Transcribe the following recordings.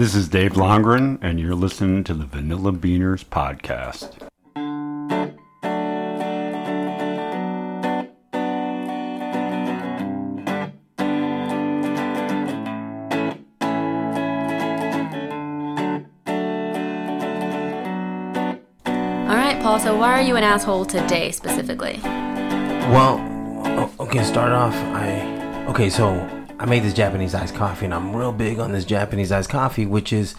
This is Dave Longren, and you're listening to the Vanilla Beaners podcast. All right, Paul. So why are you an asshole today specifically? Well, okay, start off. I okay, so I made this Japanese iced coffee, and I'm real big on this Japanese iced coffee, which is,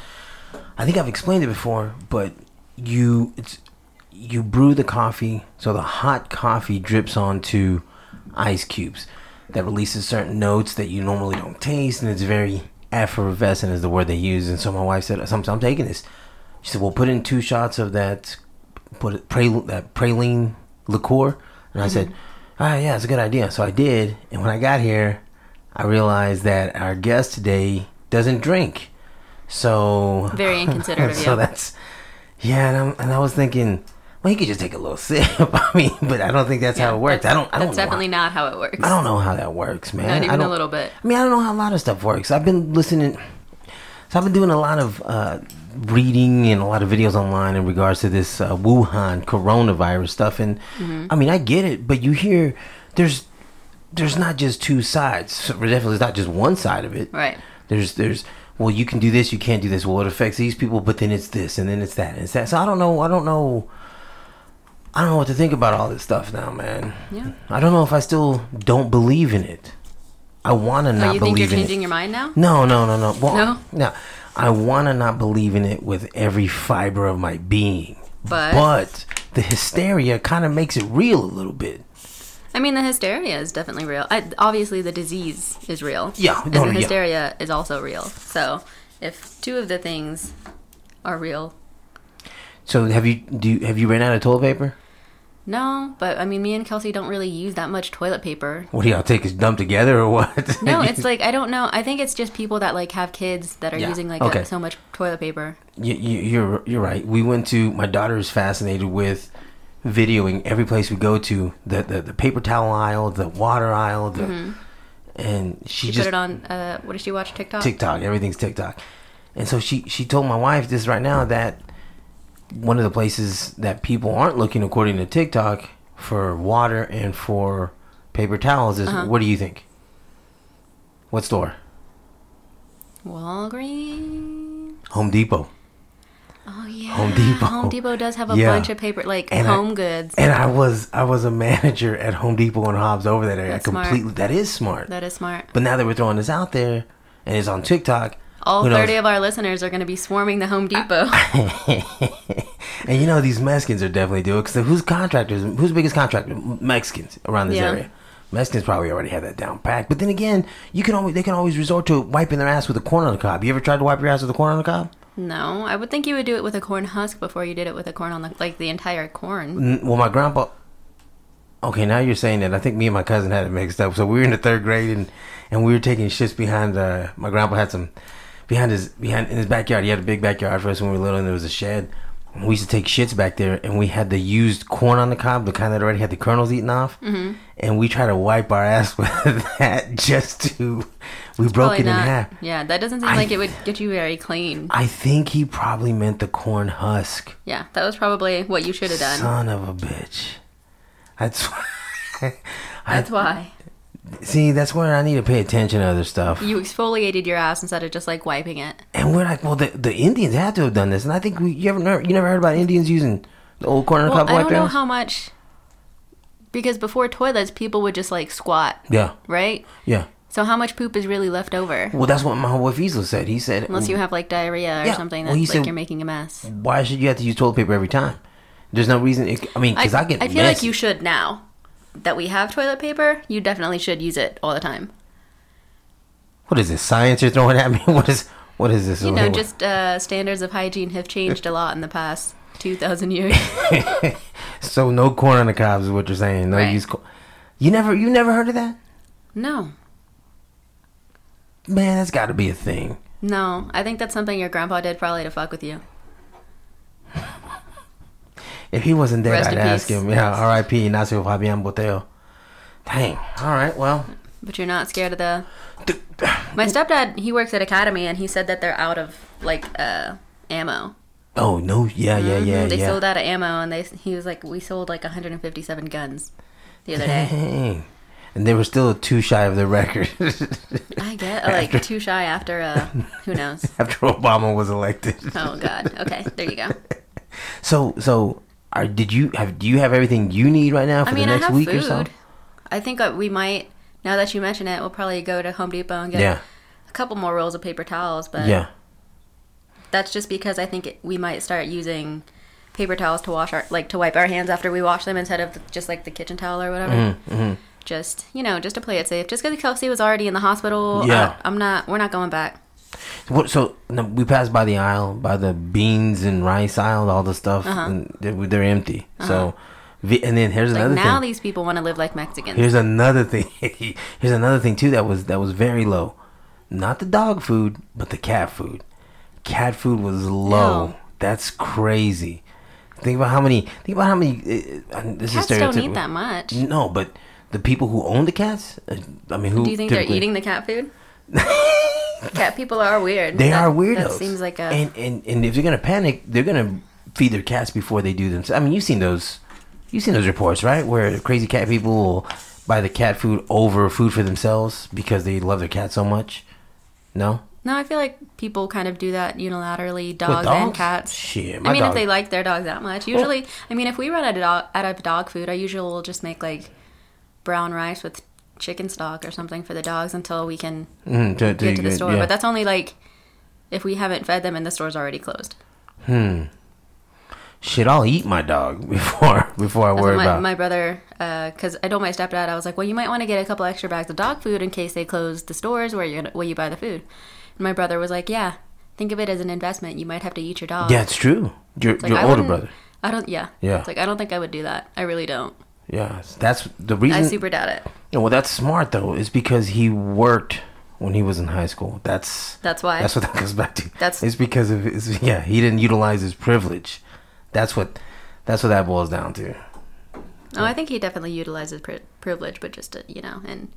I think I've explained it before, but you it's you brew the coffee, so the hot coffee drips onto ice cubes that releases certain notes that you normally don't taste, and it's very effervescent is the word they use. And so my wife said, "I'm, I'm taking this." She said, "Well, put in two shots of that, put it, pral- that praline liqueur," and I said, "Ah, yeah, it's a good idea." So I did, and when I got here, I realized that our guest today doesn't drink. So Very inconsiderate of so that's yeah, and, I'm, and I was thinking, well, he could just take a little sip. I mean, but I don't think that's how it works. I don't. I don't That's definitely how, not how it works. I don't know how that works, man. Not even a little bit. I mean, I don't know how a lot of stuff works. I've been listening. So I've been doing a lot of uh, reading and a lot of videos online in regards to this uh, Wuhan coronavirus stuff, and Mm-hmm. I mean, I get it, but you hear there's there's not just two sides. So definitely, it's not just one side of it. Right. There's there's well, you can do this, you can't do this. Well, it affects these people, but then it's this, and then it's that, and it's that. So I don't know. I don't know. I don't know what to think about all this stuff now, man. Yeah. I don't know if I still don't believe in it. I want to Oh, not you think you're believe changing your mind now? No, no, no, no. Well, No? no. I want to not believe in it with every fiber of my being. But- but the hysteria kind of makes it real a little bit. I mean, the hysteria is definitely real. I, obviously, the disease is real. Yeah, and no, the yeah. hysteria is also real. So, if two of the things are real, So have you do you, have you ran out of toilet paper? no. But I mean, me and Kelsey don't really use that much toilet paper. What do y'all take us dump together or what? No, it's like I don't know. I think it's just people that like have kids that are Yeah, using like okay. a, so much toilet paper. you, you, you're you're right. We went to my daughter is fascinated with videoing every place we go to the the, the paper towel aisle, the water aisle, the and she, She just put it on. Uh, what did she watch? TikTok. TikTok. Everything's TikTok. And so she she told my wife this right now that one of the places that people aren't looking according to TikTok for water and for paper towels is Uh-huh. what do you think? What store? Walgreens. Home Depot. Oh yeah. Home Depot. Home Depot does have a Yeah. bunch of paper like And I- home goods. And I was I was a manager at Home Depot and Hobbs over that area. I That's smart. completely that is smart. that is smart. But now that we're throwing this out there and it's on TikTok, All? 30 of our listeners are going to be swarming the Home Depot. and you know these Mexicans are definitely doing it because who's contractors? Who's the biggest contractor? Mexicans around this Yeah. area. Mexicans probably already have that down packed. But then again, you can always they can always resort to wiping their ass with a corn on the cob. You ever tried to wipe your ass with a corn on the cob? No, I would think you would do it with a corn husk before you did it with a corn on the like the entire corn. Well, my grandpa. Okay, now you're saying that. I think me and my cousin had it mixed up. So we were in the third grade and and we were taking shits behind. Uh, my grandpa had some behind his behind in his backyard. He had a big backyard for us when we were little, and there was a shed. We used to take shits back there, and we had the used corn on the cob, the kind that already had the kernels eaten off. Mm-hmm. And we tried to wipe our ass with that just to. We broke Probably it in not. half. Yeah, that doesn't seem I- like it would get you very clean. I think he probably meant the corn husk. Yeah, that was probably what you should have done. Son of a bitch. That's why. That's why See, that's where I need to pay attention to other stuff. you exfoliated your ass instead of just like wiping it. And we're like, well, the, the Indians had to have done this, and I think we you ever never, you never heard about Indians using the old corn on the Well, cob I wipe don't know how much because before toilets, people would just like squat, Yeah, right? yeah. So how much poop is really left over? Well, that's what my wife Isla said. He said, Unless you have like diarrhea or Yeah, something well, he like said- you're making a mess. why should you have to use toilet paper every time? There's no reason. It, I mean, because I, get I feel like you should now that we have toilet paper. You definitely should use it all the time. What is this science you're throwing at me? What is what is this? You know, just uh, standards of hygiene have changed a lot in the past two thousand years. so no corn on the cobs is what you're saying. No Right. use. Co- you never you never heard of that? no, Man, that's got to be a thing. no, I think that's something your grandpa did probably to fuck with you. If he wasn't there, Rest I'd ask peace. him. Yeah, R.I.P. Ignacio Fabian Boteo. Dang. All right. Well, But you're not scared of the. My stepdad, he works at Academy, and he said that they're out of like uh ammo. Oh no, yeah, yeah, yeah, Mhm, They yeah. sold out of ammo, and they he was like, we sold like 157 guns the other day. And they were still too shy of their record I get like too shy after uh who knows. after Obama was elected. Oh God. Okay, there you go. So, so, are, did you have? Do you have everything you need right now for I mean, the next week food. or so? I think we might. Now that you mention it, we'll probably go to Home Depot and get Yeah, a couple more rolls of paper towels. But yeah. that's just because I think it, we might start using paper towels to wash our like to wipe our hands after we wash them instead of the, just like the kitchen towel or whatever. Mm-hmm, Just you know, just to play it safe. Just because Kelsey was already in the hospital, Yeah. uh, I'm not. We're not going back. What? So no, we passed by the aisle, by the beans and rice aisle, all the stuff, Uh-huh. and they're, they're empty. So, and then here's Like another now, thing. these people want to live like Mexicans. Here's another thing. Here's another thing too that was that was very low. Not the dog food, but the cat food. Cat food was low. That's crazy. Think about how many. Think about how many. Uh, uh, this Cats is don't eat that much. No, but the people who own the cats. I mean, who Do you think they're eating the cat food? cat people are weird. They That- are weirdos. That seems like a. and, and and if they're gonna panic, they're gonna feed their cats before they do them. I mean, you've seen those, you've seen those reports, right? Where crazy cat people will buy the cat food over food for themselves because they love their cat so much. No, no, I feel like people kind of do that unilaterally, With dogs, and cats. Shit, I mean, dog- if they like their dog that much, usually, I mean, if we run out of dog out of dog food, I usually will just make like brown rice with chicken stock or something for the dogs until we can Mm, to, get to the store. yeah. But that's only like if we haven't fed them and the store's already closed. Hmm. Shit. I'll eat my dog before before I That's worry my, about. my brother, because I told my stepdad, I was like, well, you might want to get a couple extra bags of dog food in case they close the stores where you where you buy the food. And my brother was like, yeah, think of it as an investment. You might have to eat your dog. yeah, it's true. Your Like, your older brother. I don't. Yeah. Yeah. It's like I don't think I would do that. I really don't. Yeah, that's the reason. I super doubt it. Well, that's smart though. Is because he worked when he was in high school. That's That's why. That's what that goes back to. That's- it's because of his, yeah. He didn't utilize his privilege. That's what that's what that boils down to. oh, I think he definitely utilizes pri- privilege, but just uh, you know, in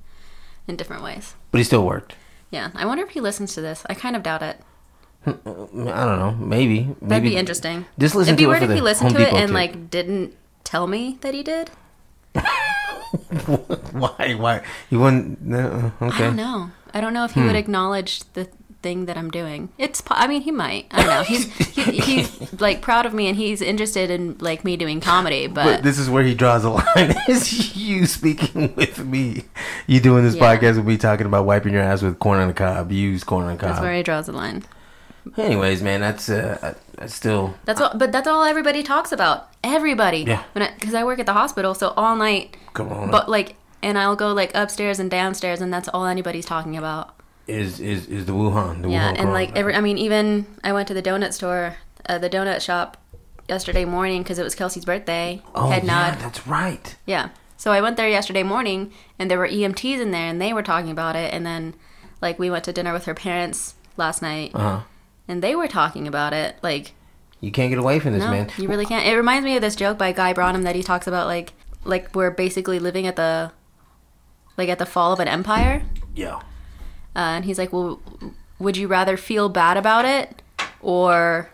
in different ways. But he still worked. Yeah. I wonder if he listens to this. I kind of doubt it. I don't know. Maybe. That'd maybe be interesting. Just listen It'd be to it weird for if he listened Home to it and tip. like didn't tell me that he did. why? Why? You wouldn't. No, okay. I don't know. I don't know if he Hmm. would acknowledge the thing that I'm doing. It's. I mean, he might. I don't know. He's he, he's like proud of me and he's interested in like me doing comedy, But but, this is where he draws a line. is you speaking with me? You doing this Yeah. podcast with me talking about wiping your ass with corn on the cob? Use corn on the cob. that's where he draws the line. Anyways, man, that's uh, that's still That's all. But that's all everybody talks about. Everybody. Yeah. Because I, work at the hospital, so all night. come on. But like, and I'll go like upstairs and downstairs, and that's all anybody's talking about. is is is the Wuhan? The Yeah, Wuhan and like every, I mean, even I went to the donut store, uh, the donut shop, yesterday morning because it was Kelsey's birthday. Oh Head yeah, nod. that's right. Yeah. So I went there yesterday morning, and there were EMTs in there, and they were talking about it. And then, like, we went to dinner with her parents last night, Uh huh. And they were talking about it. Like, You can't get away from this, no, man. you really can't. It reminds me of this joke by Guy Branum that he talks about, like, like we're basically living at the, like, at the fall of an empire. Yeah. Uh, and he's like, well, would you rather feel bad about it, or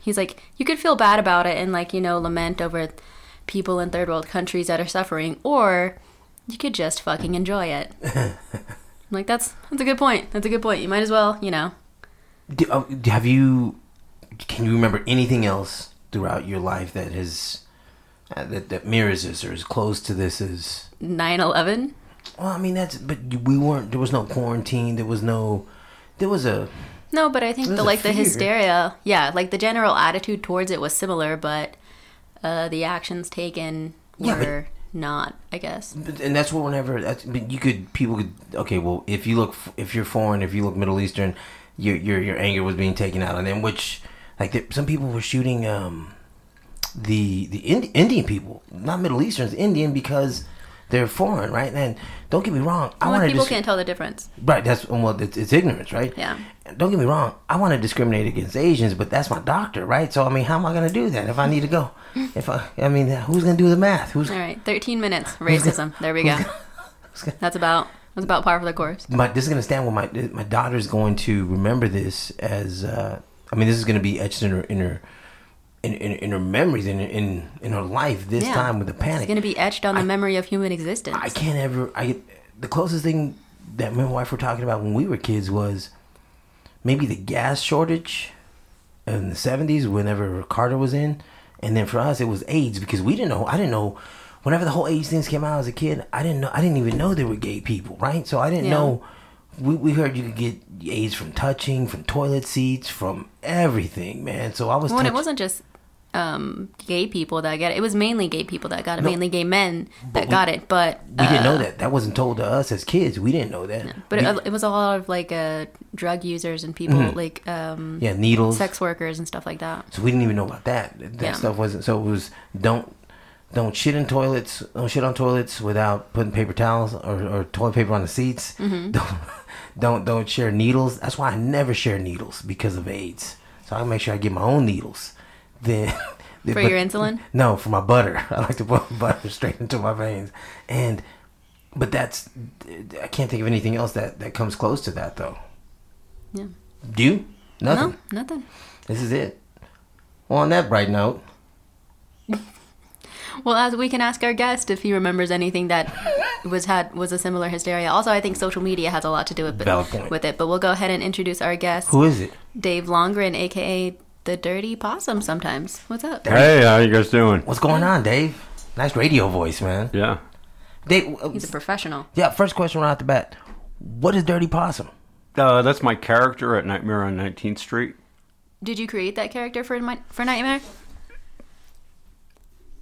he's like, you could feel bad about it and like you know lament over people in third world countries that are suffering, or you could just fucking enjoy it. I'm like that's that's a good point. That's a good point. You might as well, you know. Do, uh, have you? Can you remember anything else throughout your life that has uh, that that mirrors this or is close to this? As 9/11. well, I mean that's but we weren't. There was no quarantine. There was no. There was a. No, but I think the like the hysteria, yeah, like the general attitude towards it was similar, but uh, the actions taken Yeah, but- were not. I guess. But, and that's what whenever that's, but you could people could okay well if you look if you're foreign if you look Middle Eastern your your your anger was being taken out on them which like the, some people were shooting um the the Indi- Indian people not Middle Easterns Indian because they're foreign right and don't get me wrong I want people dis- can't tell the difference. right that's well it's, it's ignorance right Yeah. don't get me wrong I want to discriminate against Asians but that's my doctor right so I mean how am I gonna do that if I need to go if I I mean who's gonna do the math who's All right, 13 minutes. Racism. There we go. That's about that's about par for the course. my this is gonna stand with my my daughter's going to remember this as uh, I mean, this is gonna be etched in her in her in, in, in her memories in in in her life. This Yeah. time with the panic. It's gonna be etched on the memory of human existence. I can't ever. I the closest thing that me and my wife were talking about when we were kids was maybe the gas shortage in the seventies, whenever Carter was in, and then for us it was AIDS because we didn't know. I didn't know. Whenever the whole AIDS things came out as a kid, I didn't know. I didn't even know there were gay people, right? So I didn't Yeah. know. We, we heard you could get AIDS from touching, from toilet seats, from everything, man. So I was. Well, and it wasn't just um, gay people that got it. It was mainly gay people that got it. mainly gay men that we- got it. But We didn't know uh, that. That wasn't told to us as kids. We didn't know that. But We- it, it was a lot of like uh, drug users and people Mm-hmm. like um, yeah, needles. sex workers and stuff like that. So we didn't even know about that. That Yeah. stuff wasn't. So it was don't don't shit in toilets. Don't shit on toilets without putting paper towels or, or toilet paper on the seats. Mm-hmm. Don't don't don't share needles. That's why I never share needles because of AIDS. So I make sure I get my own needles. Then For but- your insulin? No, for my butter. I like to put butter straight into my veins. And but that's I can't think of anything else that that comes close to that though. Yeah. Do you? Nothing. No, nothing. This is it. Well, on that bright note. Well, as we can ask our guest if he remembers anything that was had was a similar hysteria. Also, I think social media has a lot to do with Valid point. with it. But we'll go ahead and introduce our guest, Who is it? Dave Longren, aka the Dirty Possum. Sometimes, what's up? Hey, how you guys doing? What's going on, Dave? Nice radio voice, man. Yeah. Dave, uh, He's a professional. yeah, first question right off the bat. What is Dirty Possum? Uh, that's my character at Nightmare on 19th Street. Did you create that character for my, for Nightmare,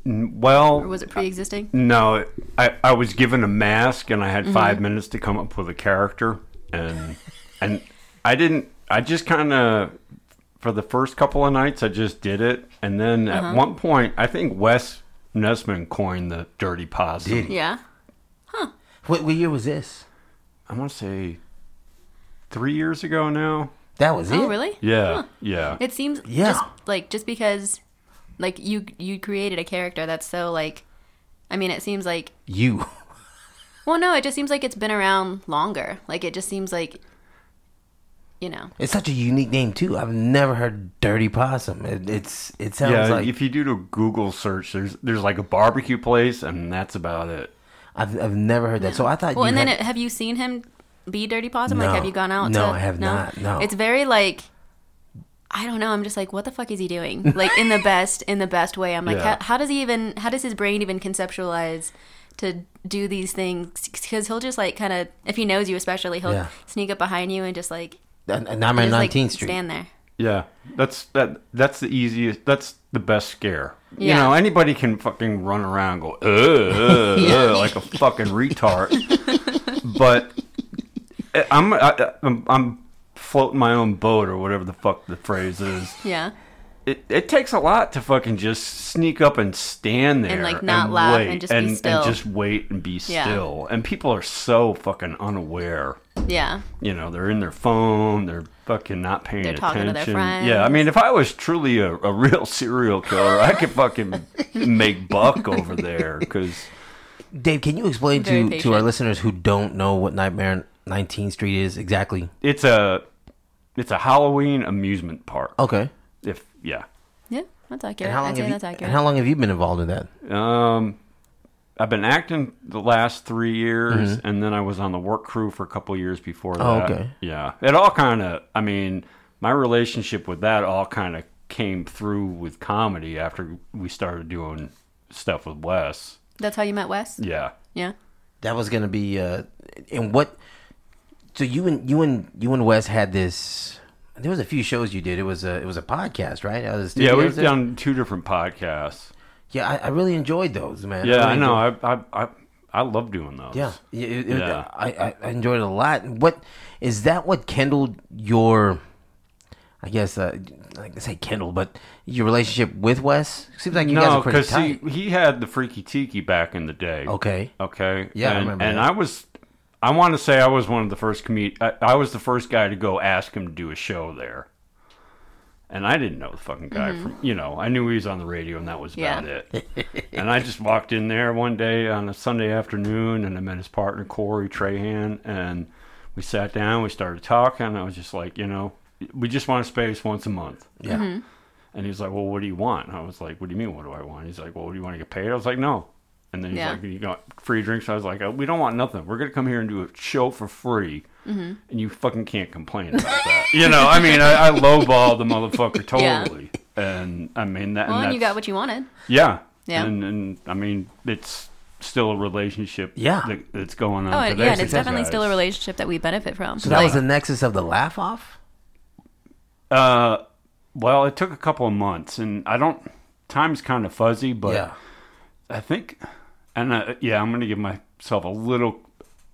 Well, or was it pre-existing? no, I, I was given a mask and I had mm-hmm. 5 minutes to come up with a character, and and I didn't. I just kind of for the first couple of nights I just did it, and then at uh-huh. one point I think Wes Nesman coined the dirty possum. Did he? Yeah. What, what year was this? I want to say three years ago now. That was oh, it. Oh, really? Yeah, yeah. It seems Yeah. just like just because like you you created a character that's so like I mean it seems like You. well no, it just seems like it's been around longer. Like it just seems like you know. It's such a unique name too. I've never heard Dirty Possum. It, it's it sounds yeah, like if you do a Google search, there's there's like a barbecue place, and that's about it. I've I've never heard that. So I thought. Well, you and then it, have you seen him be Dirty Possum? No. Like have you gone out No, to I have not, no. It's very like I don't know. I'm just like, what the fuck is he doing? Like in the best, in the best way. I'm like, Yeah. how, how does he even? How does his brain even conceptualize to do these things? Because he'll just like kind of, if he knows you, especially, he'll Yeah. sneak up behind you and just like, and and I'm on just, like, 19th Street. stand there. Yeah, that's that. That's the easiest. That's the best scare. Yeah. You know, anybody can fucking run around, and go uh, uh, uh, like a fucking retard. but eh, I'm I, I'm I'm floating my own boat or whatever the fuck the phrase is. Yeah. It, it takes a lot to fucking just sneak up and stand there and like, not laugh and wait just be and, still. and just wait and be Yeah. still. And people are so fucking unaware Yeah. you know, they're in their phone, they're fucking not paying They're talking to attention. their friends. Yeah, I mean, if I was truly a, a real serial killer, I could fucking make buck over there because Dave, can you explain Very to, to our patient. listeners who don't know what Nightmare on 19th Street is exactly? it's a it's a Halloween amusement park. Okay. If yeah, Yeah. That's accurate. And how I'd long say have you, accurate. and how long have you been involved in that? um, I've been acting the last three years, Mm-hmm. and then I was on the work crew for a couple years before that. Oh, okay. Yeah, it all kind of. I mean, my relationship with that all kind of came through with comedy after we started doing stuff with Wes. that's how you met Wes? Yeah. Yeah. That was gonna be uh and what so you and you and you and Wes had this there was a few shows you did. It was a it was a podcast, right? Out of the Yeah, we've done two different podcasts. Yeah, I, I really enjoyed those, man. Yeah, I really know. enjoyed- I I I, I love doing those. yeah, it- it- Yeah. I, I I enjoyed it a lot. What is that? What kindled your? I guess uh, like I say kindled, but your relationship with Wes seems like you guys are pretty because he tight. he had the freaky tiki back in the day. okay, Okay. Yeah, I and, remember And that. I was, I want to say I was one of the first comed. I, I was the first guy to go ask him to do a show there. And I didn't know the fucking guy from, you know, I knew he was on the radio and that was about Yeah. it. and I just walked in there one day on a Sunday afternoon and I met his partner, Corey Trahan, and we sat down, we started talking. I was just like, you know, we just want a space once a month. Yeah. Mm-hmm. And he's like, well, what do you want? And I was like, what do you mean, what do I want? He's like, well, do you want to get paid? I was like, no. And then he's Yeah. like, you got free drinks? I was like, we don't want nothing. We're going to come here and do a show for free. Mm-hmm. And you fucking can't complain about that. you know, I mean, I, I lowball the motherfucker Yeah. totally. And I mean, that. Well, and you got that's- what you wanted. Yeah. Yeah. And, and I mean, it's still a relationship Yeah. that, that's going on. Oh, and, today yeah, and it's you definitely still a relationship that we benefit from. So that Like, was the nexus of the laugh off. Uh, well, it took a couple of months, and I don't. Time's kind of fuzzy, but yeah. I think, and uh, yeah, I'm gonna give myself a little.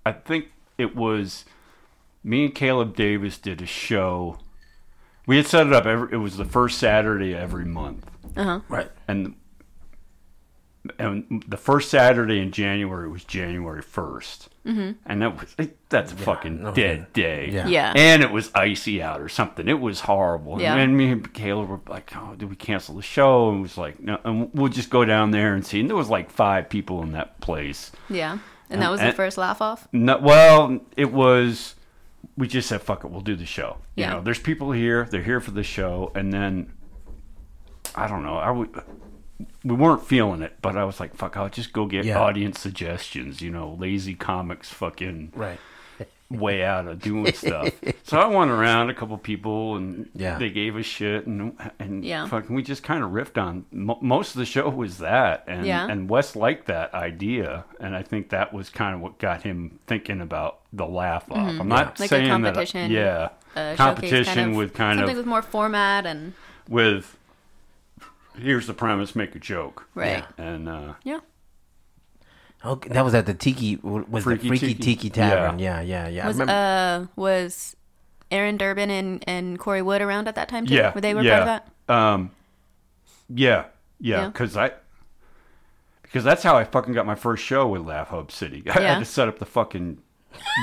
I think it was me and Caleb Davis did a show. We had set it up. Every, it was the first Saturday every month, uh-huh. Right. and and the first Saturday in January was January 1st mm-hmm. and that was that's a fucking no dead day. Yeah. Yeah. and it was icy out or something. It was horrible. Yeah. And me and Caleb were like, "Oh, did we cancel the show?" And it was like, "No," and we'll just go down there and see. And there was like five people in that place. Yeah. And that was the first laugh off? No, well, it was. We just said, "Fuck it, we'll do the show." You Yeah. know, there's people here. They're here for the show, and then I don't know. I would. We weren't feeling it, but I was like, "Fuck, I'll just go get Yeah. audience suggestions." You know, lazy comics, fucking Right. way out of doing stuff. so I went around a couple people, and Yeah. they gave us shit, and and Yeah. fucking we just kind of riffed on. Mo- most of the show was that, and Yeah. and Wes liked that idea, and I think that was kind of what got him thinking about the laugh off. I'm not Mm-hmm. Like a saying competition, that. Yeah, Uh, showcase competition kind of, with kind something of with more format and with. Here's the premise. Make a joke. right. And uh, Yeah. Okay, that was at the Tiki. Was Freaky the Freaky Tiki. Tiki, Tavern? Yeah, yeah, yeah. I Was remember. uh was Aaron Durbin and, and Corey Wood around at that time too? Yeah, Were they were yeah. part of that? Um, yeah, yeah, Yeah. because I, because that's how I fucking got my first show with Laugh Hub City. I Yeah. had to set up the fucking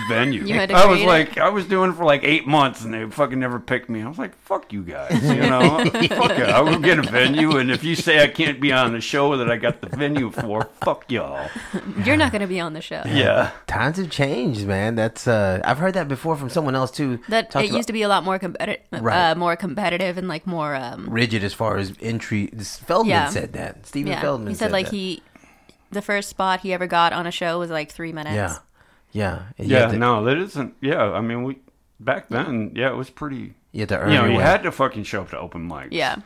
venue. You had to I was create like, I was doing it for like eight months, and they fucking never picked me. I was like, fuck you guys, you know, fuck it. I will get a venue, and if you say I can't be on the show that I got the venue for, fuck y'all. You're not gonna be on the show. Yeah, Times have changed, man. That's uh, I've heard that before from someone else too. That Talked it about used to be a lot more competitive, Right. uh, more competitive and like more. Um, rigid as far as entry. this- Feldman Yeah. said that. Stephen yeah, Feldman. he said like that. he, the first spot he ever got on a show was like three minutes. Yeah, yeah, yeah. to- No, that isn't. Yeah, I mean, we back then. Yeah, it was pretty. You had to earn You know, you way. had to fucking show up to open mics. Yeah.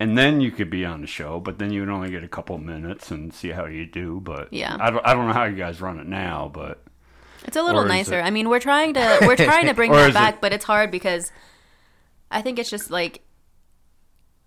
and then you could be on the show, but then you would only get a couple minutes and see how you do. But Yeah. I don't, I don't know how you guys run it now, but It's a little nicer. it- I mean, we're trying to we're trying to bring that back, it- but it's hard because I think it's just like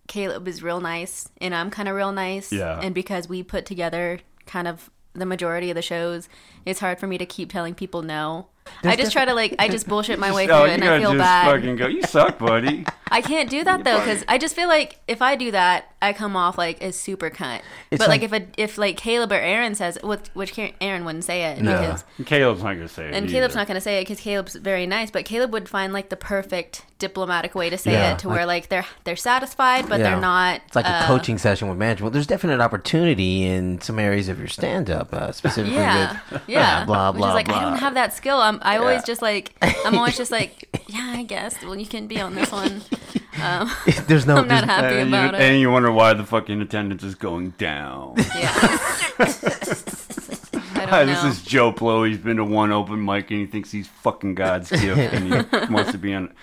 Caleb is real nice and I'm kind of real nice. Yeah. And because we put together kind of the majority of the shows, it's hard for me to keep telling people no. I just try to like I just bullshit my way oh, through it and I feel just bad. fucking go. You suck, buddy. I can't do that though because I just feel like if I do that, I come off like a super cunt. It's but like, if like- a, if like Caleb or Aaron says, which, which Aaron wouldn't say it No. because Caleb's not gonna say it. and Caleb's not going to say it because Caleb's very nice, but Caleb would find like the perfect diplomatic way to say Yeah, it to like- where like they're they're satisfied, but Yeah. they're not. It's like a uh, coaching session with management. There's definite opportunity in some areas of your stand-up, uh, specifically Yeah, with yeah. blah Which blah is like blah. I don't have that skill. I'm I always Yeah. just like I'm always just like yeah, I guess. Well, you can be on this one. Um, There's no. I'm not there's- happy and, you, about it. and you wonder why the fucking attendance is going down. Yeah. I Hi, don't this is Joe Blow. He's been to one open mic and he thinks he's fucking God's gift and he wants to be on.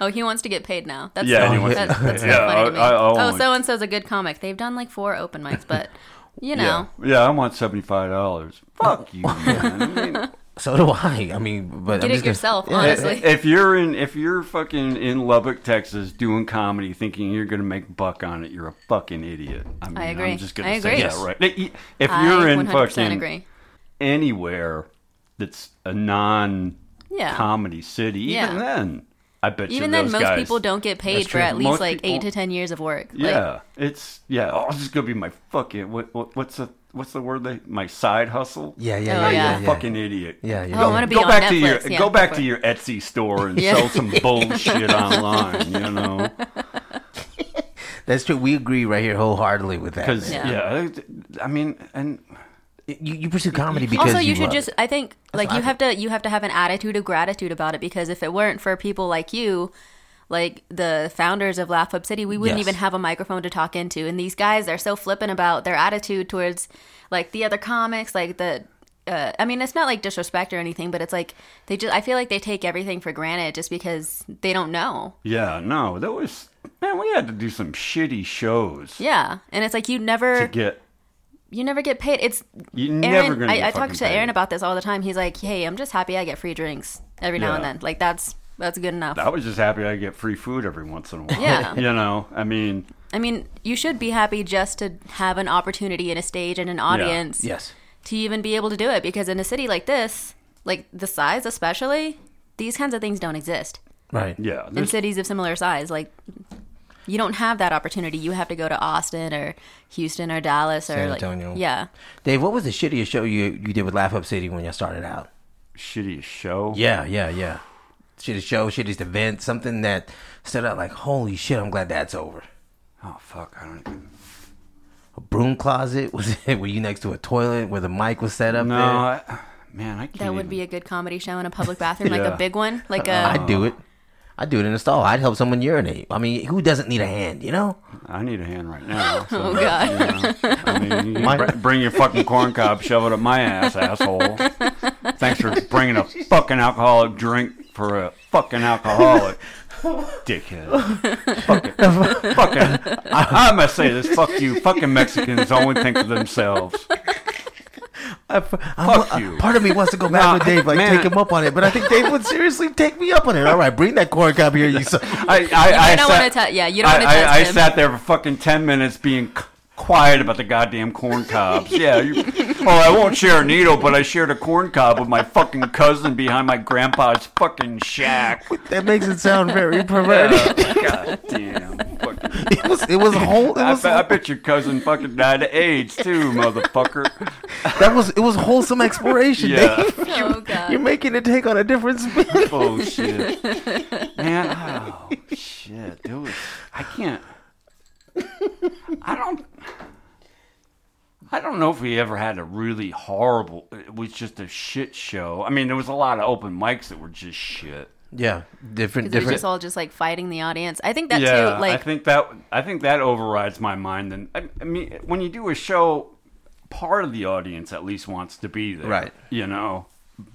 Oh, he wants to get paid now. That's Yeah, so, he wants that's, to- that's so Yeah, funny to me. I- I- I oh, so and so's a good comic. They've done like four open mics, but you know, Yeah, yeah. I want seventy five dollars. Fuck you, man. I mean, So do I. I mean, but Get I'm it just gonna- yourself, honestly. If you're in, if you're fucking in Lubbock, Texas, doing comedy, thinking you're gonna make buck on it, you're a fucking idiot. I mean, I agree. I'm just gonna I say agree. that Yes. right. If you're I in 100% fucking agree. anywhere that's a non-comedy Yeah. city, even Yeah. then, I bet you. Even you then, those most guys, people don't get paid for at least Most like eight to ten years of work. Like, Yeah, it's yeah. Oh, this is gonna be my fucking what, what what's the what's the word they my side hustle. Yeah, yeah, Oh, yeah, You're yeah, yeah. a fucking idiot. Yeah, yeah. Oh, I wanna be go on back to your Yeah, go back go to your Etsy store and Yeah. sell some bullshit online. You know, That's true. We agree right here wholeheartedly with that. because. Yeah. yeah. I mean, and you, you pursue comedy because also, you, should love just. it. I think like you I have to you have to have an attitude of gratitude about it because if it weren't for people like you, like the founders of Laugh Up City, we wouldn't Yes. even have a microphone to talk into. And these guys, they're so flippant about their attitude towards like the other comics, like the. Uh, I mean, it's not like disrespect or anything, but it's like they just. I feel like they take everything for granted just because they don't know. Yeah, no, that was man. We had to do some shitty shows Yeah, and it's like you never, to get. you never get paid. It's You never gonna. I, get I talk to Aaron about this all the time. He's like, "Hey, I'm just happy I get free drinks every now and then. Like that's that's good enough." I was just happy I get free food every once in a while. Yeah. you know, I mean, I mean, you should be happy just to have an opportunity in a stage and an audience Yes. to even be able to do it. Because in a city like this, like the size especially, these kinds of things don't exist Right. yeah. in cities of similar size. Like you don't have that opportunity. You have to go to Austin or Houston or Dallas or San like Antonio. yeah. Dave, what was the shittiest show you you did with Laugh Up City when you started out? shittiest show. Yeah, yeah, yeah. Shittiest show, shittiest event, something that stood out like, holy shit, I'm glad that's over. Oh fuck, I don't. Even... A broom closet? Was it? Were you next to a toilet where the mic was set up No, there? I, man, I can't. That would even- be a good comedy show in a public bathroom, like a big one, like uh-uh. a. I'd do it. I'd do it in a stall. I'd help someone urinate. I mean, who doesn't need a hand, you know? I need a hand right now. so, Oh God! you know, I mean, you My- br- bring your fucking corn cob, shove it up my ass, asshole. Thanks for bringing a fucking alcoholic drink for a fucking alcoholic. Dickhead. fucking, fucking. I, I must say this. Fuck you. Fucking Mexicans only think of themselves. I, Fuck you. Part of me wants to go back Nah, with Dave, like man. take him up on it, but I think Dave would seriously take me up on it. All right, bring that corn cob here, you son. I, I, I You don't sat- want to. Te- yeah, you don't I, want to I, test I him. sat there for fucking 10 minutes being c- quiet about the goddamn corn cobs. Yeah. You, I won't share a needle, but I shared a corn cob with my fucking cousin behind my grandpa's fucking shack. That makes it sound very perverted. Uh, God damn. Fucking, it was it was a whole it I, was bet, I bet your cousin fucking died of AIDS too, motherfucker. that was it was wholesome exploration, Yeah. Dave. Oh God! You're making it take on a different spin. Bullshit. Man, oh, shit. Dude, I can't. I don't. I don't know if we ever had a really horrible. It was just a shit show. I mean, there was a lot of open mics that were just shit. Yeah, different Because it was different. just all just like fighting the audience. I think that yeah, too. Like I think that I think that overrides my mind. And I, I mean, when you do a show, part of the audience at least wants to be there, Right. You know,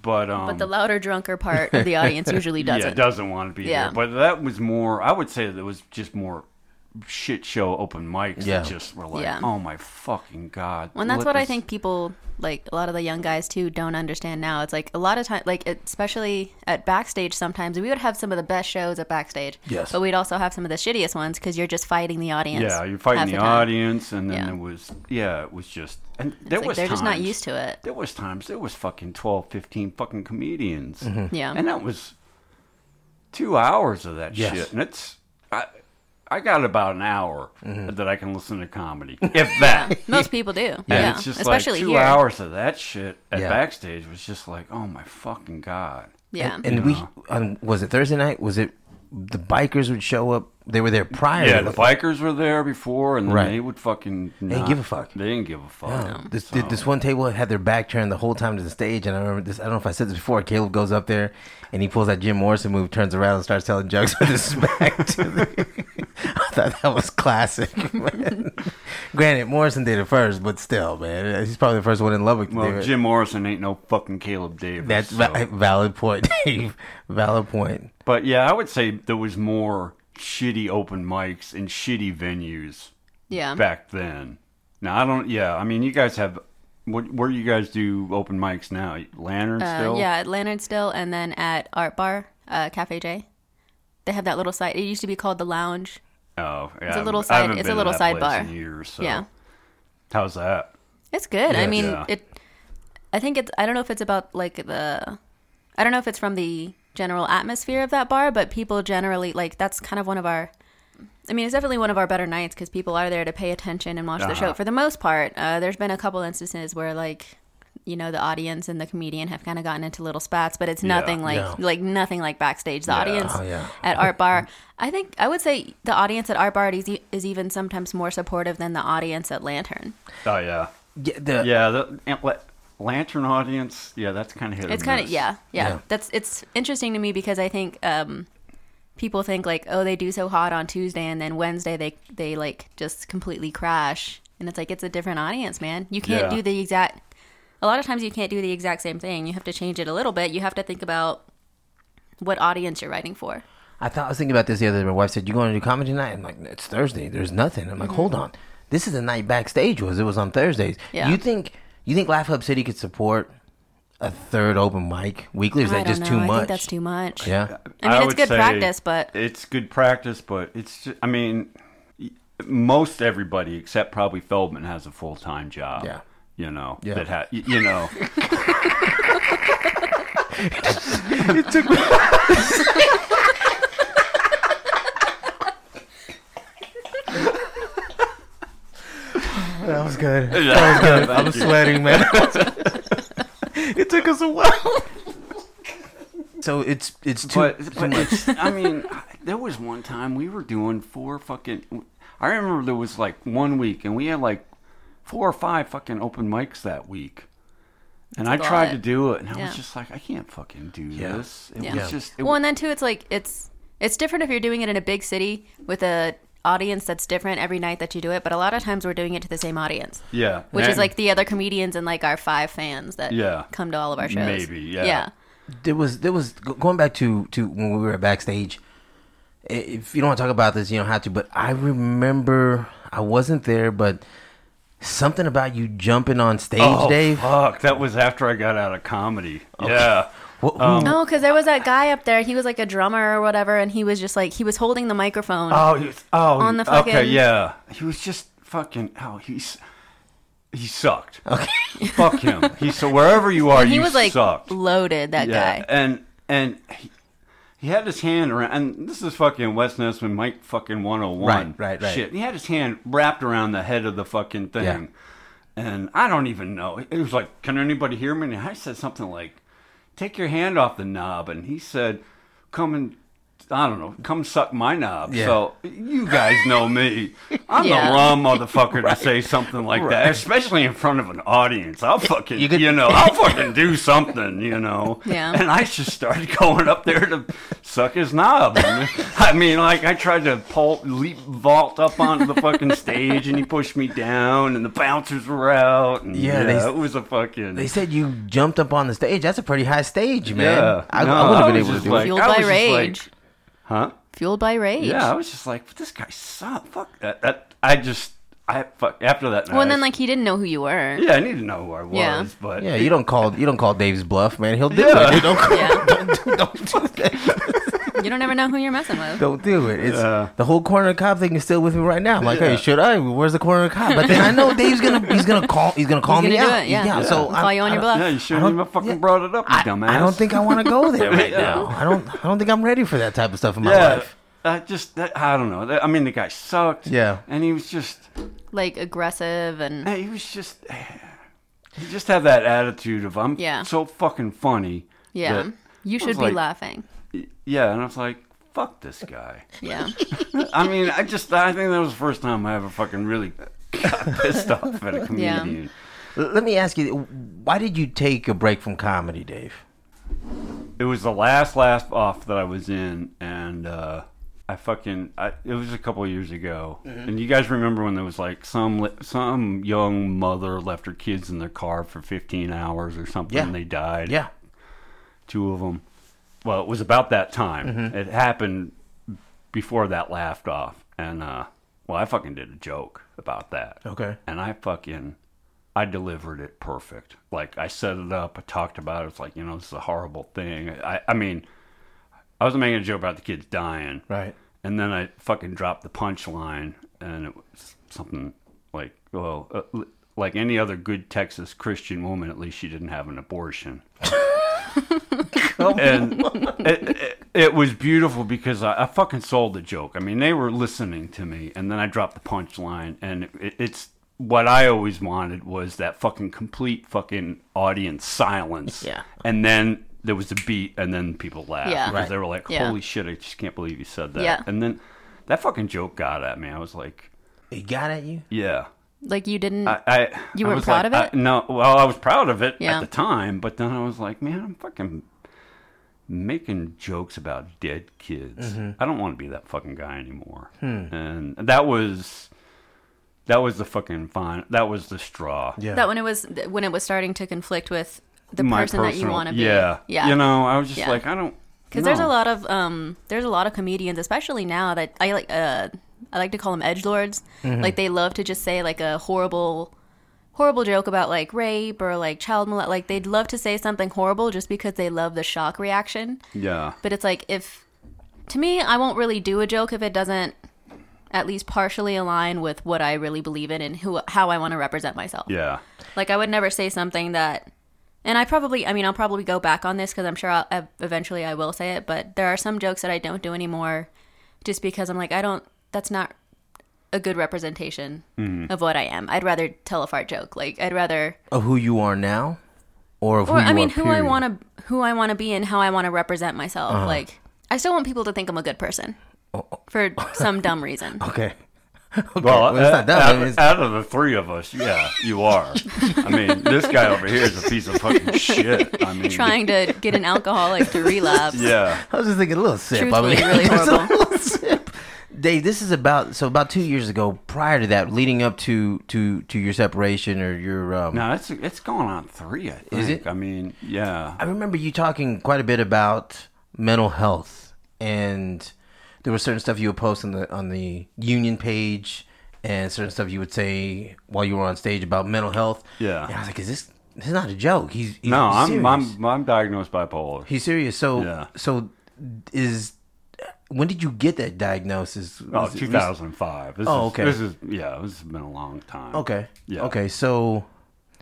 but um, But the louder, drunker part of the audience usually doesn't. Yeah, doesn't want to be Yeah. there. But that was more. I would say that it was just more shit show open mics Yeah. that just were like, Yeah. oh my fucking god. Well, and that's let what I think people like a lot of the young guys too don't understand now. It's like a lot of time, like especially at backstage. Sometimes we would have some of the best shows at backstage. Yes. But we'd also have some of the shittiest ones because you're just fighting the audience. Yeah, you're fighting the, the audience, and then Yeah. it was yeah, it was just and there It's like was they're just not used to it. There was times there was fucking 12, 15 fucking comedians. Mm-hmm. Yeah. and that was two hours of that Yes. shit, and it's I. I got about an hour Mm-hmm. that I can listen to comedy, if that. Most people do. And Yeah. it's just especially like two here. hours of that shit at Yeah. backstage was just like, oh my fucking god. Yeah. and we on was it Thursday night? Was it the bikers would show up? They were there prior. Yeah, to the bikers were there before, and Right. they would fucking. didn't give a fuck. They didn't give a fuck. Yeah. This this one table had their back turned the whole time to the stage, and I remember this. I don't know if I said this before. Caleb goes up there, and he pulls that Jim Morrison move, turns around, and starts telling jokes with his back. To the, I thought that was classic. Man. Granted, Morrison did it first, but still, man, he's probably the first one in Lubbock to do Well. Jim Morrison ain't no fucking Caleb Davis. That's so- va- valid point, Dave. Valid point. But yeah, I would say there was more shitty open mics and shitty venues Yeah. back then. Now I don't. Yeah, I mean, you guys have. What, where do you guys do open mics now? Lantern Uh, still? yeah, at Lantern still, and then at Art Bar, uh, Cafe J. They have that little side. It used to be called the Lounge. Oh, yeah. It's a little side- it's a little that side bar. Years, so. Yeah. How's that? It's good. I mean, Yeah. it. I think it's. I don't know if it's about like the. I don't know if it's from the general atmosphere of that bar, but people generally like that's kind of one of our. I mean, it's definitely one of our better nights because people are there to pay attention and watch the show. Uh-huh. For the most part, uh, there's been a couple instances where like, you know, the audience and the comedian have kind of gotten into little spats, but it's Yeah. nothing like Yeah. like nothing like backstage. The Yeah. audience Oh, yeah. at Art Bar, I think I would say the audience at Art Bar is, e- is even sometimes more supportive than the audience at Lantern. Oh yeah, Yeah, the, yeah. The and la- Lantern audience. Yeah, that's kind of hit. It's kind of yeah, yeah, Yeah. That's it's interesting to me because I think um, people think like, oh, they do so hot on Tuesday, and then Wednesday they they like just completely crash, and it's like it's a different audience, man. You can't Yeah. do the exact. A lot of times you can't do the exact same thing. You have to change it a little bit. You have to think about what audience you're writing for. I thought I was thinking about this the other day. My wife said, "You going to do comedy tonight?" I'm like, "It's Thursday. There's nothing." I'm like, "Hold on. This is the night backstage was. It was on Thursdays. Yeah. You think you think Laugh Hub City could support a third open mic weekly? Or is I that don't just know. too I much? think that's too much. Yeah. I mean, it's would good say practice, but it's good practice, but it's. Just, I mean, y- most everybody except probably Feldman has a full time job. Yeah. You know Yeah. that ha- y- you know That was good. That That was good. I'm sweating, man. it took us a while. So it's it's too, but, too but much. it's, I mean, there was one time we were doing four fucking. I remember there was like one week, and we had like four or five fucking open mics that week. And I tried lot. to do it, and I Yeah. was just like, I can't fucking do Yeah. this. It Yeah. was just. It, well, and then too, it's like it's it's different if you're doing it in a big city with a audience that's different every night that you do it. But a lot of times we're doing it to the same audience, yeah, which is like the other comedians and like our five fans that Yeah. come to all of our shows. Maybe, yeah. yeah. there was there was going back to to when we were backstage. If you don't want to talk about this, you don't have to. But I remember I wasn't there, but something about you jumping on stage, Oh, Dave. fuck! That was after I got out of comedy. Yeah. What, Um, No, because there was that guy up there. He was like a drummer or whatever, and he was just like he was holding the microphone. Oh, he was, oh, On the fucking. okay, fucking- yeah. He was just fucking. Oh, he's he sucked. Okay. Fuck him. He so wherever you are, and he you was like sucked. loaded. That yeah, guy. and and he, he had his hand around. And this is fucking Wes Nesman, Mike fucking one hundred one. Right, right, right. Shit, he had his hand wrapped around the head of the fucking thing. Yeah. And I don't even know. It was like, can anybody hear me? And I said something like, take your hand off the knob. And he said, come and, I don't know, come suck my knob. Yeah. So you guys know me. I'm Yeah. the wrong motherfucker to say something like that, especially in front of an audience. I'll fucking, You you, know, I'll fucking do something, you know. Yeah. And I just started going up there to suck his knob. And, I mean, like, I tried to pull, leap, vault up onto the fucking stage, and he pushed me down, and the bouncers were out. And Yeah, yeah, they- it was a fucking. They said you jumped up on the stage. That's a pretty high stage, man. Yeah. I, No, I wouldn't have been was able to just do like- it. Fueled I by was just like- rage. Huh? Fueled by rage. Yeah, I was just like, this guy sucks. Fuck that. That I just, I fuck after that. Well, and then like he didn't know who you were. yeah, I need to know who I was, Yeah. but Yeah, you don't call you don't call Dave's bluff, man. He'll do Yeah. it. Don't, call, Yeah. don't, do, don't do that. You don't ever know who you're messing with. Don't do it. It's Yeah. the whole corner cop thing is still with me right now. I'm like, Yeah. hey, should I? Where's the corner cop? But then I know Dave's gonna he's gonna call he's gonna call He's me gonna do out. it, yeah. So I Call I, you on I your don't- bluff. yeah, you shouldn't even fucking yeah. brought it up, you I, dumbass. I don't think I want to go there right Yeah. now. I don't. I don't think I'm ready for that type of stuff in my Yeah, life. I just, that, I don't know. I mean, the guy sucked. Yeah. and he was just, Like aggressive and he was just, eh. he just had that attitude of I'm Yeah. so fucking funny. yeah. You should be like- laughing. Yeah, and I was like, fuck this guy. Yeah. I mean, I just, I think that was the first time I ever fucking really got pissed off at a comedian. L- Let me ask you, why did you take a break from comedy, Dave? It was the last laugh off that I was in, and uh, I fucking, I, it was a couple of years ago. And you guys remember when there was like some some young mother left her kids in their car for 15 hours or something, Yeah. and they died. Yeah. two of them. Well, it was about that time. Mm-hmm. It happened before that laughed off, and uh, well, I fucking did a joke about that. Okay. and I fucking I delivered it perfect. Like I set it up, I talked about it. It's like you know, this is a horrible thing. I I mean, I wasn't making a joke about the kids dying, Right. and then I fucking dropped the punchline, and it was something like, well, uh, like any other good Texas Christian woman, at least she didn't have an abortion. and it, it, it was beautiful because I, I fucking sold the joke. I mean, they were listening to me, and then I dropped the punchline, and it, it's what I always wanted was that fucking complete fucking audience silence. Yeah. and then there was a beat, and then people laughed Yeah. because Right. they were like, Yeah. "Holy shit! I just can't believe you said that." Yeah. and then that fucking joke got at me. I was like, He got at you? "Yeah." Like you didn't. I, I You weren't proud like, of it? I, no, well, I was proud of it Yeah. at the time, but then I was like, man, I'm fucking. making jokes about dead kids. Mm-hmm. I don't want to be that fucking guy anymore. Hmm. And that was that was the fucking fine. That was the straw. Yeah. That when it was when it was starting to conflict with the My person that you want to be. Yeah, Yeah. You know, I was just Yeah. like, I don't. Because there's a lot of um, there's a lot of comedians, especially now that I like uh, I like to call them edge lords. Mm-hmm. Like they love to just say like a horrible, horrible joke about like rape or like child molest. Like they'd love to say something horrible just because they love the shock reaction. Yeah. But it's like if to me, I won't really do a joke if it doesn't at least partially align with what I really believe in and who how I want to represent myself. Yeah. Like I would never say something that, and I probably, I mean, I'll probably go back on this because I'm sure I'll, eventually I will say it. But there are some jokes that I don't do anymore, just because I'm like, I don't. That's not a good representation of what I am. I'd rather tell a fart joke. Like I'd rather, Of who you are now, or of or who you I mean, are, who I want to, who I want to be, and how I want to represent myself. Uh-huh. Like I still want people to think I'm a good person Oh, for some dumb reason. Okay. okay. Well, it's not out, dumb. I mean, it's- out of the three of us, yeah, you are. I mean, this guy over here is a piece of fucking shit. I mean, Trying to get an alcoholic to relapse. Yeah. I was just thinking a little sip. Truthfully, I mean, really just a horrible. Dave, this is about so about two years ago. Prior to that, leading up to to to your separation or your um, No, it's it's going on three. I think. Is it? I mean, yeah. I remember you talking quite a bit about mental health, and there was certain stuff you would post on the on the union page, and certain stuff you would say while you were on stage about mental health. Yeah. and I was like, "Is this this is not a joke? He's, he's No, I'm. I'm I'm diagnosed bipolar. he's serious." So Yeah. so is when did you get that diagnosis? Oh, Was it 2005. This Oh, is, okay. This is yeah. This has been a long time. Okay. Yeah. Okay. So,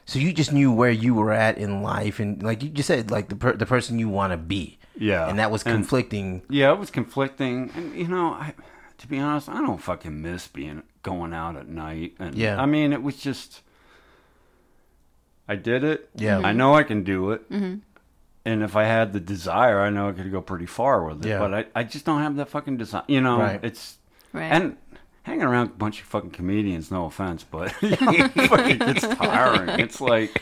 so you just knew where you were at in life, and like you just said, like the per- the person you want to be. Yeah. And that was And- conflicting. Yeah, it was conflicting, and you know, I, to be honest, I don't fucking miss being going out at night. And Yeah. I mean, it was just, I did it. Yeah. I know I can do it. Mm-hmm. And if I had the desire, I know I could go pretty far with it. Yeah. But I, I just don't have that fucking desire. You know, Right. it's Right. and hanging around a bunch of fucking comedians. No offense, but you know, it gets tiring. It's like,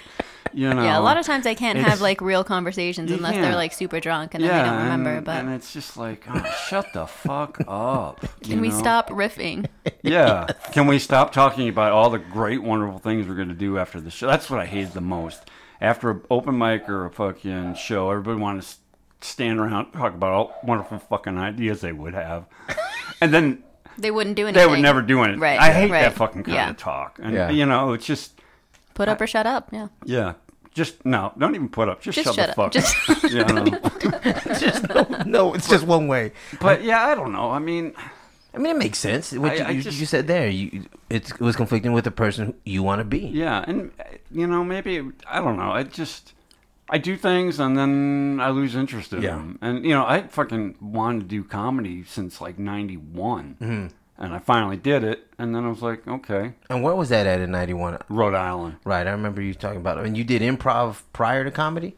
you know, yeah, a lot of times I can't have like real conversations unless can't. they're like super drunk and then they don't remember. and, but and it's just like, oh, shut the fuck up. can you we know? stop riffing? Yeah. Can we stop talking about all the great, wonderful things we're going to do after the show? That's what I hated the most. After an open mic or a fucking show, everybody wanted to stand around talk about all wonderful fucking ideas they would have. And then They wouldn't do anything. they would never do anything. Right, I hate right. that fucking kind Yeah. of talk. And, Yeah. you know, it's just, Put up or shut up. Yeah. yeah. Just, no, don't even put up. Just, Just shut, shut the up. fuck Just- up. You know? just no, no, it's just one way. But yeah, I don't know. I mean, I mean, it makes sense. What I- you, I you, just- you said there, you it was conflicting with the person you want to be. Yeah, and you know, maybe I don't know. I just I do things and then I lose interest in Yeah. them. And you know, I fucking wanted to do comedy since like '91, Mm-hmm. and I finally did it. And then I was like, okay, And where was that at in '91? Rhode Island. Right, I remember you talking about it. And you did improv prior to comedy.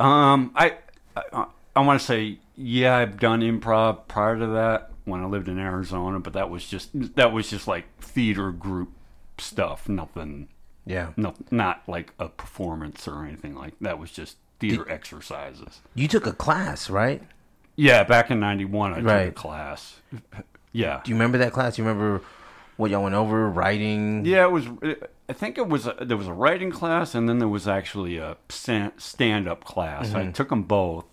Um, I I, I want to say yeah, I've done improv prior to that when I lived in Arizona, but that was just that was just like theater group stuff. Nothing. Yeah, No, not like a performance or anything like that. Was just theater exercises. you took a class, right? Yeah, back in '91, I took a class. Yeah, Do you remember that class? Do you remember what y'all went over? Writing. yeah. It was. I think it was. A, there was a writing class, and then there was actually a stand-up class. Mm-hmm. I took them both,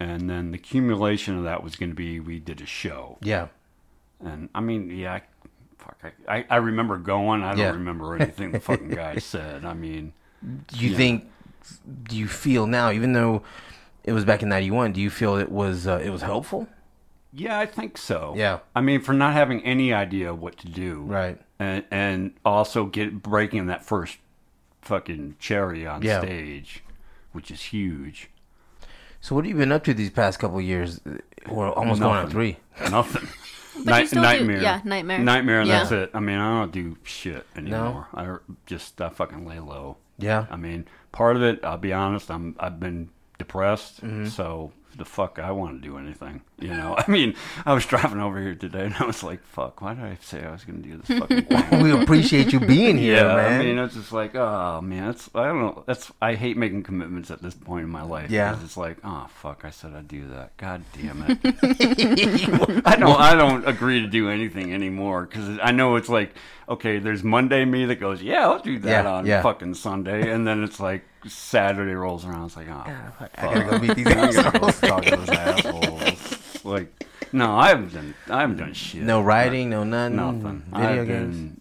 and then the accumulation of that was going to be we did a show. Yeah. And I mean, yeah, I, fuck, I, I, I remember going. I don't Yeah. remember anything the fucking guy said. I mean, Do you think? Do you feel now, even though it was back in '91, do you feel it was uh, it was helpful? yeah, I think so. Yeah. I mean, for not having any idea what to do, Right. and and also get breaking that first fucking cherry on Yeah. stage, which is huge. So what have you been up to these past couple of years? Or almost going on three. Nothing. Night- still do- nightmare. yeah, nightmare. Nightmare, and Yeah. that's it. I mean, I don't do shit anymore. No. I just I fucking lay low. Yeah. I mean, part of it, I'll be honest, I'm I've been depressed, Mm-hmm. so the fuck I want to do anything. You know, I mean, I was driving over here today and I was like, fuck, why did I say I was going to do this fucking thing? we appreciate you being here, yeah, man. I mean, it's just like, oh man, it's I don't know. That's I hate making commitments at this point in my life. Yeah. it's like, oh fuck, I said I'd do that. God damn it. I don't I don't agree to do anything anymore because I know it's like, okay, there's Monday me that goes, yeah, I'll do that Yeah, on yeah. fucking Sunday, and then it's like Saturday rolls around. It's like, oh, fuck. I gotta go meet these I gotta go assholes. talk to those assholes. Like, no, I haven't done. I haven't done shit. No writing, no nothing. Nothing. Video I've games. been-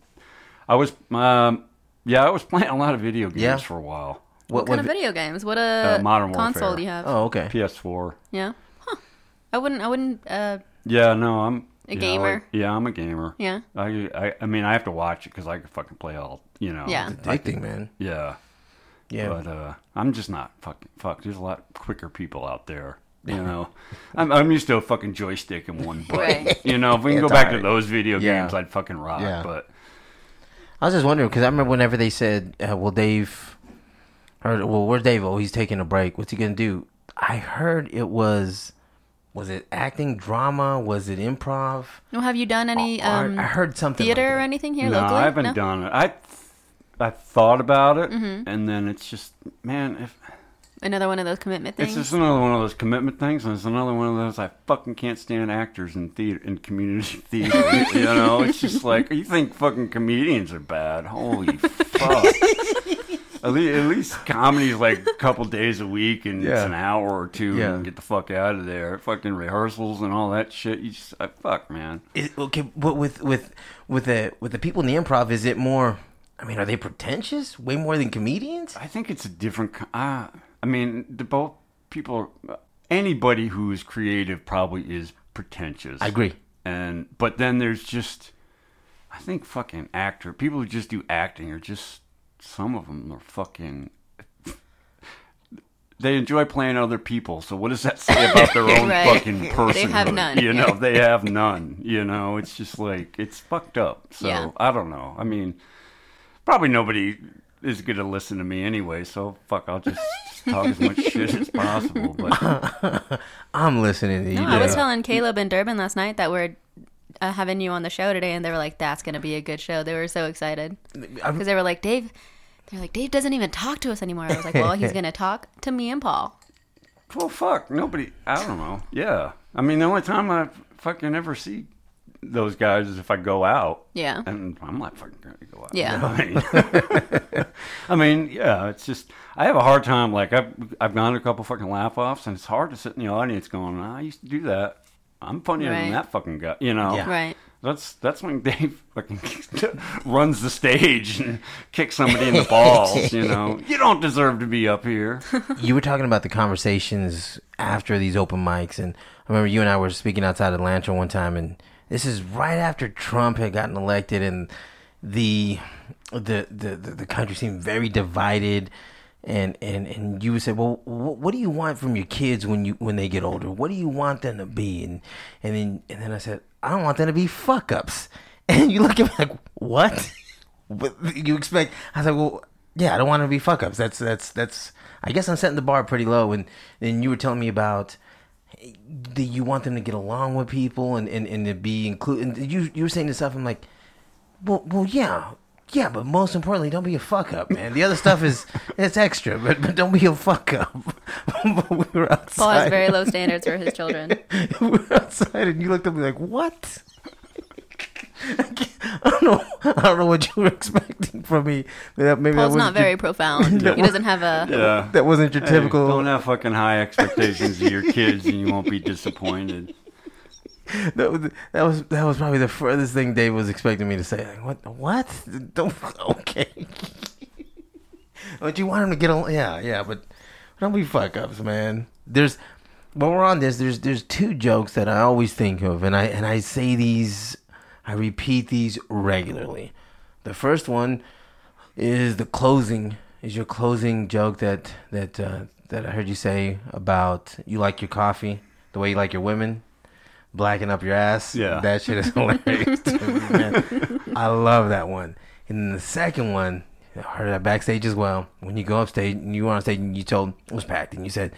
I was, um, yeah, I was playing a lot of video games Yeah? for a while. What, kind of video games? What a Uh, Modern console Warfare. do you have? Oh, okay. PS4. Yeah. Huh. I wouldn't. I wouldn't. Uh. Yeah, no, I'm A you know, gamer? like- yeah, I'm a gamer. Yeah. I, I, I mean, I have to watch it because I can fucking play all, you know. Yeah. Addicting, man. Yeah. Yeah. But uh, I'm just not fucking fuck. There's a lot quicker people out there. You know, I'm I'm used to a fucking joystick and one button. Right. You know, if we can It's go back to alright. those video Yeah. games, I'd fucking rock. Yeah. But I was just wondering because I remember whenever they said, uh, "Well, Dave," or "Well, where's Dave? Oh, he's taking a break. What's he gonna do?" I heard it was, was it acting, drama? Was it improv? No, have you done any Art? um I heard something. theater like or that. anything here no, locally? I haven't no? done it. I I thought about it, Mm-hmm. and then it's just man, if Another one of those commitment things. it's just another one of those commitment things, and it's another one of those I fucking can't stand actors in theater in community theater. you know, it's just like you think fucking comedians are bad. Holy fuck. At least, at least comedy's like a couple days a week and it's an hour or two Yeah. and get the fuck out of there. Fucking rehearsals and all that shit. You just, I, fuck, man. Is, okay, but with with with the with the people in the improv, is it more? I mean, are they pretentious? Way more than comedians? I think it's a different. Uh, I mean, the both people. Anybody who is creative probably is pretentious. I agree. And but then there's just, I think fucking actor people who just do acting are just some of them are fucking. They enjoy playing other people, so what does that say about their own Right. fucking They person? have none. You know, they have none. You know, it's just like it's fucked up. So Yeah. I don't know. I mean, probably nobody is gonna listen to me anyway. So fuck, I'll just talk as much shit as possible. But I'm listening to you. No, I was telling Caleb and Durbin last night that we're uh, having you on the show today, and they were like, "That's gonna be a good show." They were so excited because they were like, "Dave." They're like, Dave doesn't even talk to us anymore. I was like, well, he's gonna talk to me and Paul. well, fuck, nobody. I don't know. Yeah, I mean, the only time I fucking ever see those guys is if I go out. Yeah. And I'm not fucking gonna go out. Yeah. I mean, I mean, yeah, it's just I have a hard time. Like I've I've gone to a couple fucking laugh offs, and it's hard to sit in the audience going, I used to do that. I'm funnier Right. than that fucking guy. You know. Yeah. Right. That's that's when Dave fucking runs the stage and kicks somebody in the balls. You know, you don't deserve to be up here. you were talking about the conversations after these open mics, and I remember you and I were speaking outside of Lantern one time, and this is right after Trump had gotten elected, and the the the the, country seemed very divided. And, and and you would say, well, what, do you want from your kids when you when they get older? What do you want them to be? And and then and then I said, I don't want them to be fuck ups. And you look at me like, what? What you expect? I said, well, yeah, I don't want to be fuck ups. That's that's that's. I guess I'm setting the bar pretty low. And then you were telling me about that you want them to get along with people and and, and to be included. You you were saying this stuff. I'm like, well, well, yeah. Yeah, but most importantly, don't be a fuck up, man. The other stuff is it's extra, but, but don't be a fuck up. We were outside. Paul has very low standards for his children. we were outside, and you looked at me like, "What?" I, I don't know. I don't know what you were expecting from me. That maybe Paul's that not wasn't very your, profound. He doesn't have a. Yeah. that wasn't your Hey, typical. don't have fucking high expectations of your kids, and you won't be disappointed. that was that was that was probably the furthest thing Dave was expecting me to say. Like, what? What? Don't. Okay. but you want him to get along? Yeah, yeah. But don't be fuck ups, man. There's. While we're on this, there's there's two jokes that I always think of, and I and I say these, I repeat these regularly. The first one is the closing. Is your closing joke that that uh, that I heard you say about you like your coffee the way you like your women, blacking up your ass. Yeah. that shit is hilarious. me. I love that one. And then the second one, I heard that backstage as well. When you go upstage and you were on stage and you told it was packed and you said,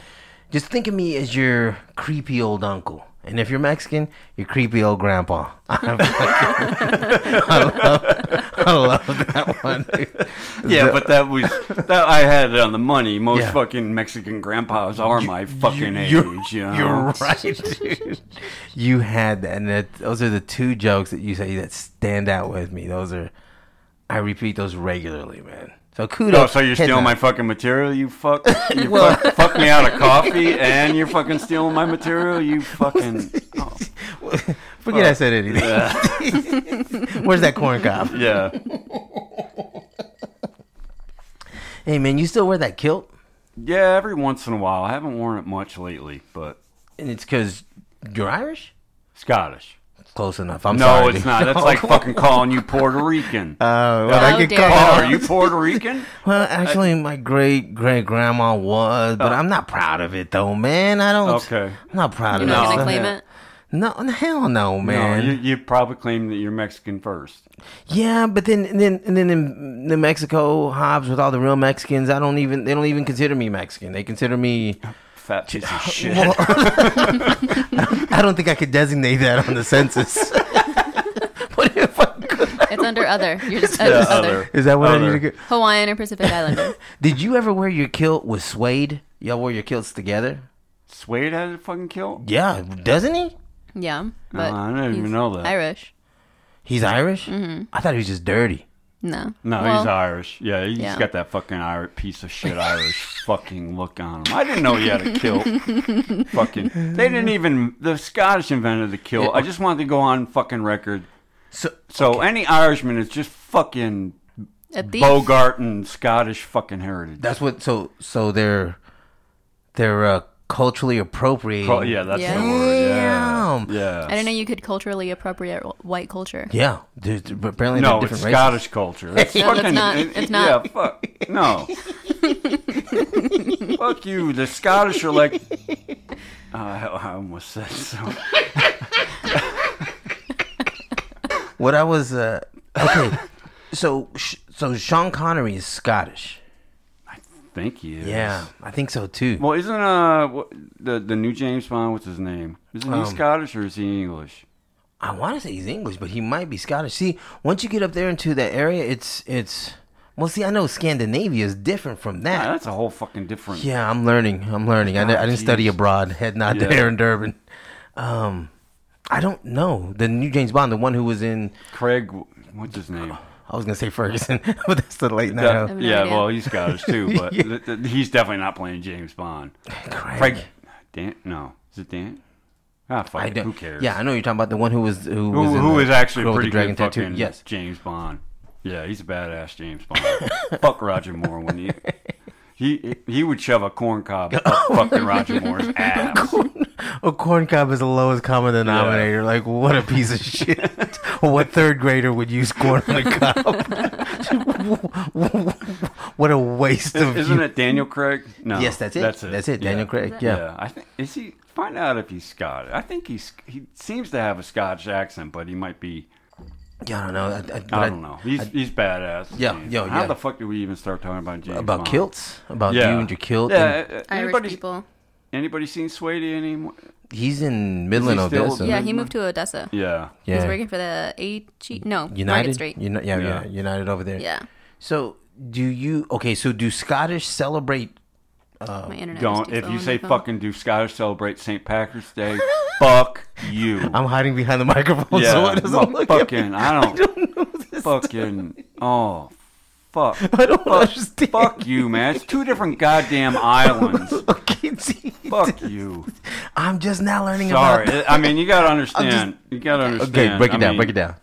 just think of me as your creepy old uncle. And if you're Mexican, your creepy old grandpa. I, fucking- I love, I love that one. dude. Yeah, but that was that I had it on the money. Most Yeah. fucking Mexican grandpas are my fucking age. You're, you know? you're right, dude. You had that, and that, those are the two jokes that you say that stand out with me. Those are, I repeat those regularly, man. So kudos. Oh, so you're stealing my fucking material? You fuck. You Well- fuck, fuck me out of coffee, and you're fucking stealing my material. You fucking. Oh, Forget I said anything. Where's that corn cob? yeah. Hey, man, you still wear that kilt? Yeah. Every once in a while, I haven't worn it much lately, but And it's because you're Irish? Scottish. Close enough. I'm no, sorry. it's not. That's like fucking calling you Puerto Rican. Uh, well, How I get dare oh, called. are you Puerto Rican? Well, actually, my great great grandma was, but I'm not proud of it, though, man. I don't. Okay. I'm not proud You're of not it. gonna No. claim Yeah. it. No, hell no, No, man. you, you probably claim that you're Mexican first. Yeah, but then and then and then in New Mexico, Hobbs with all the real Mexicans, I don't even they don't even consider me Mexican. They consider me. Fat piece of shit. Well, I don't think I could designate that on the census. what if I could? It's under other. You're just Yeah, other. other. Is that what I need to get? Hawaiian or Pacific Islander. Did you ever wear your kilt with suede? Y'all wore your kilts together? Suede had a fucking kill? Yeah, doesn't he? Yeah, but I didn't even know that. Irish. He's Irish. Mm-hmm. I thought he was just dirty. No. No, Well, he's Irish. Yeah, he's yeah. got that fucking Irish piece of shit Irish fucking look on him. I didn't know he had a kilt. fucking, they didn't even. The Scottish invented the kilt. I just wanted to go on fucking record. So So any Irishman is just fucking Bogart and Scottish fucking heritage. that's what. So so they're they're uh, culturally appropriate. Pro- yeah, that's Yeah. the word. Damn. Yeah, yeah. I didn't know you could culturally appropriate white culture. Yeah, there's, but apparently No, it's different races. Scottish culture. That's No, that's fucking, not. it- It's not. Yeah, fuck. No. fuck you. The Scottish are like. Uh, I I almost said so. What I was uh, okay. so so Sean Connery is Scottish. Think he is. Yeah, I think so too. Well, isn't uh what, the the new James Bond? What's his name? Isn't he Um, Scottish or is he English? I want to say he's English, but he might be Scottish. See, once you get up there into that area, it's it's. Well, see, I know Scandinavia is different from Yeah, that. that's a whole fucking different. Yeah, I'm learning. I'm learning. I, I Ah, didn't study abroad. Heading out Yeah. there in Durban. Um, I don't know the new James Bond, the one who was in. Craig, what's his name? I was gonna say Ferguson, but that's the late night. Yeah, huh? have no yeah idea. well, he's Scottish too, but Yeah. th- th- he's definitely not playing James Bond. Craig. Craig, Dan? No, is it Dan? Ah, fuck I it. Who cares? Yeah, I know you're talking about the one who was who, Who, was in who the is actually Girl pretty the dragon good tattoo. Yes, James Bond. Yeah, he's a badass James Bond. Fuck Roger Moore when he he he would shove a corn cob up oh, fucking Roger Moore's ass. a corn cob is the lowest common denominator. Like, what a piece of shit. what third grader would use corn on a cob? what a waste of. Isn't you- it Daniel Craig? No, Yes, that's it. That's it. That's it. Yeah. Daniel Craig. Yeah. I think is he. Find out if he's Scottish. I think he's he seems to have a Scottish accent, but he might be. Yeah, I don't know. I, I, I don't know. He's he's badass. Yeah, James. yo, How yeah. the fuck do we even start talking about James About Bond? kilts, about Yeah, you and your kilt. Yeah. and uh, Irish anybody, people. Anybody seen Swade anymore? he's in Midland, Is he still- Odessa. Yeah, he moved to Odessa. Yeah. He's working for the AG. No, Market United. Street. Uni- yeah, yeah, Yeah. United over there. Yeah. So, do you? Okay, so do Scottish celebrate? Uh, my internet. Don't if you say fucking do Scottish celebrate St. Patrick's Day? fuck you. I'm hiding behind the microphone, yeah, so it doesn't well, look at me. fucking. I don't. fucking. Oh, fuck. I don't Fuck, understand. fuck you, man. It's two different goddamn islands. Okay, see, Fuck you. I'm just now learning Sorry. about. I mean, you gotta understand. You gotta understand. Okay, break it I down. mean, break it down.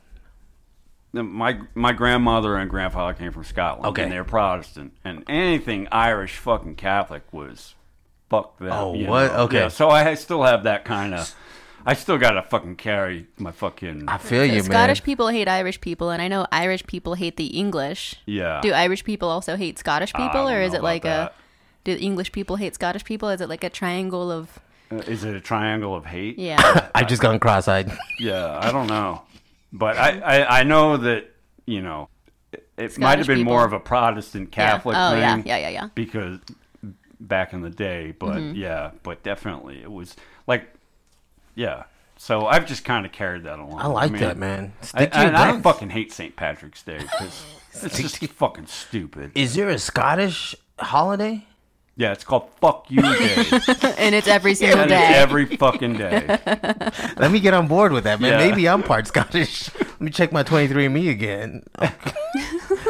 The- my my grandmother and grandfather came from Scotland. Okay. and they're Protestant, and anything Irish fucking Catholic was fuck them. Oh, what? know? Okay. Yeah, so I still have that kind of. I still gotta fucking carry my fucking. I feel The you, Scottish man. people hate Irish people, and I know Irish people hate the English. Yeah. Do Irish people also hate Scottish people, or is it like about a? Do English people hate Scottish people? Is it like a triangle of? Uh, Is it a triangle of hate? Yeah. I just gone cross-eyed. Yeah, I don't know, but I I, I know that you know it, it might have Scottish been more of a Protestant Catholic yeah. Oh thing. yeah, yeah, yeah, yeah. because back in the day, but Mm-hmm. yeah, but definitely it was like, yeah. So I've just kind of carried that along. I like mean, that, man. I, Stick to your and I fucking hate St. Patrick's Day because it's just fucking stupid. Is there a Scottish holiday? Yeah, it's called "Fuck You" Day. and it's every single And it's day. every fucking day. Let me get on board with that, man. Yeah. Maybe I'm part Scottish. Let me check my 23andMe again. I,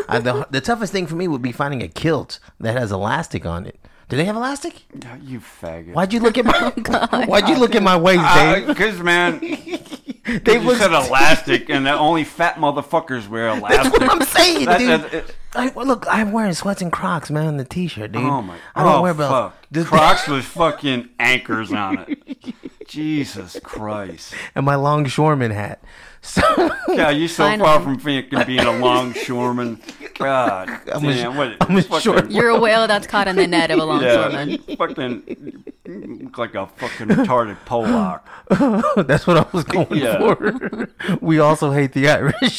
uh, the, the toughest thing for me would be finding a kilt that has elastic on it. Do they have elastic? Yeah, you faggot. Why'd you look at my oh, Why'd you look at my waist, uh, Dave? Uh, because man, Dave you looks said elastic, and that only fat motherfuckers wear elastic. That's elastic. what I'm saying, That- dude. that- it- I, well, look, I'm wearing sweats and Crocs, man, the t-shirt, dude. oh my! I don't oh wear belts. fuck! The- Crocs with fucking anchors on it. Jesus Christ! and my longshoreman hat. So Yeah, you're so Finally. far from being a longshoreman. God I'm a- damn! what, I'm a fucking- short- You're a whale that's caught in the net of a Yeah, longshoreman. fucking look like a fucking retarded Pollock. that's what I was going Yeah. for. we also hate the Irish.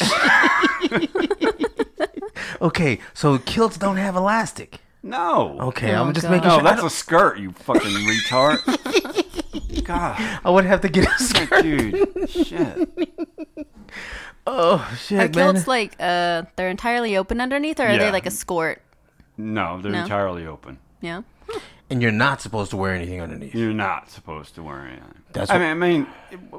Okay, so kilts don't have elastic. No. Okay, Oh, I'm just God. making No, sure. I, that's a skirt, you fucking retard. God, I would have to get a skirt. dude, shit. Oh shit, Are man! kilts like uh they're entirely open underneath or are Yeah. they like a skirt? No, they're No? entirely open. Yeah. and you're not supposed to wear anything underneath. You're not supposed to wear anything. That's I what- mean, I mean,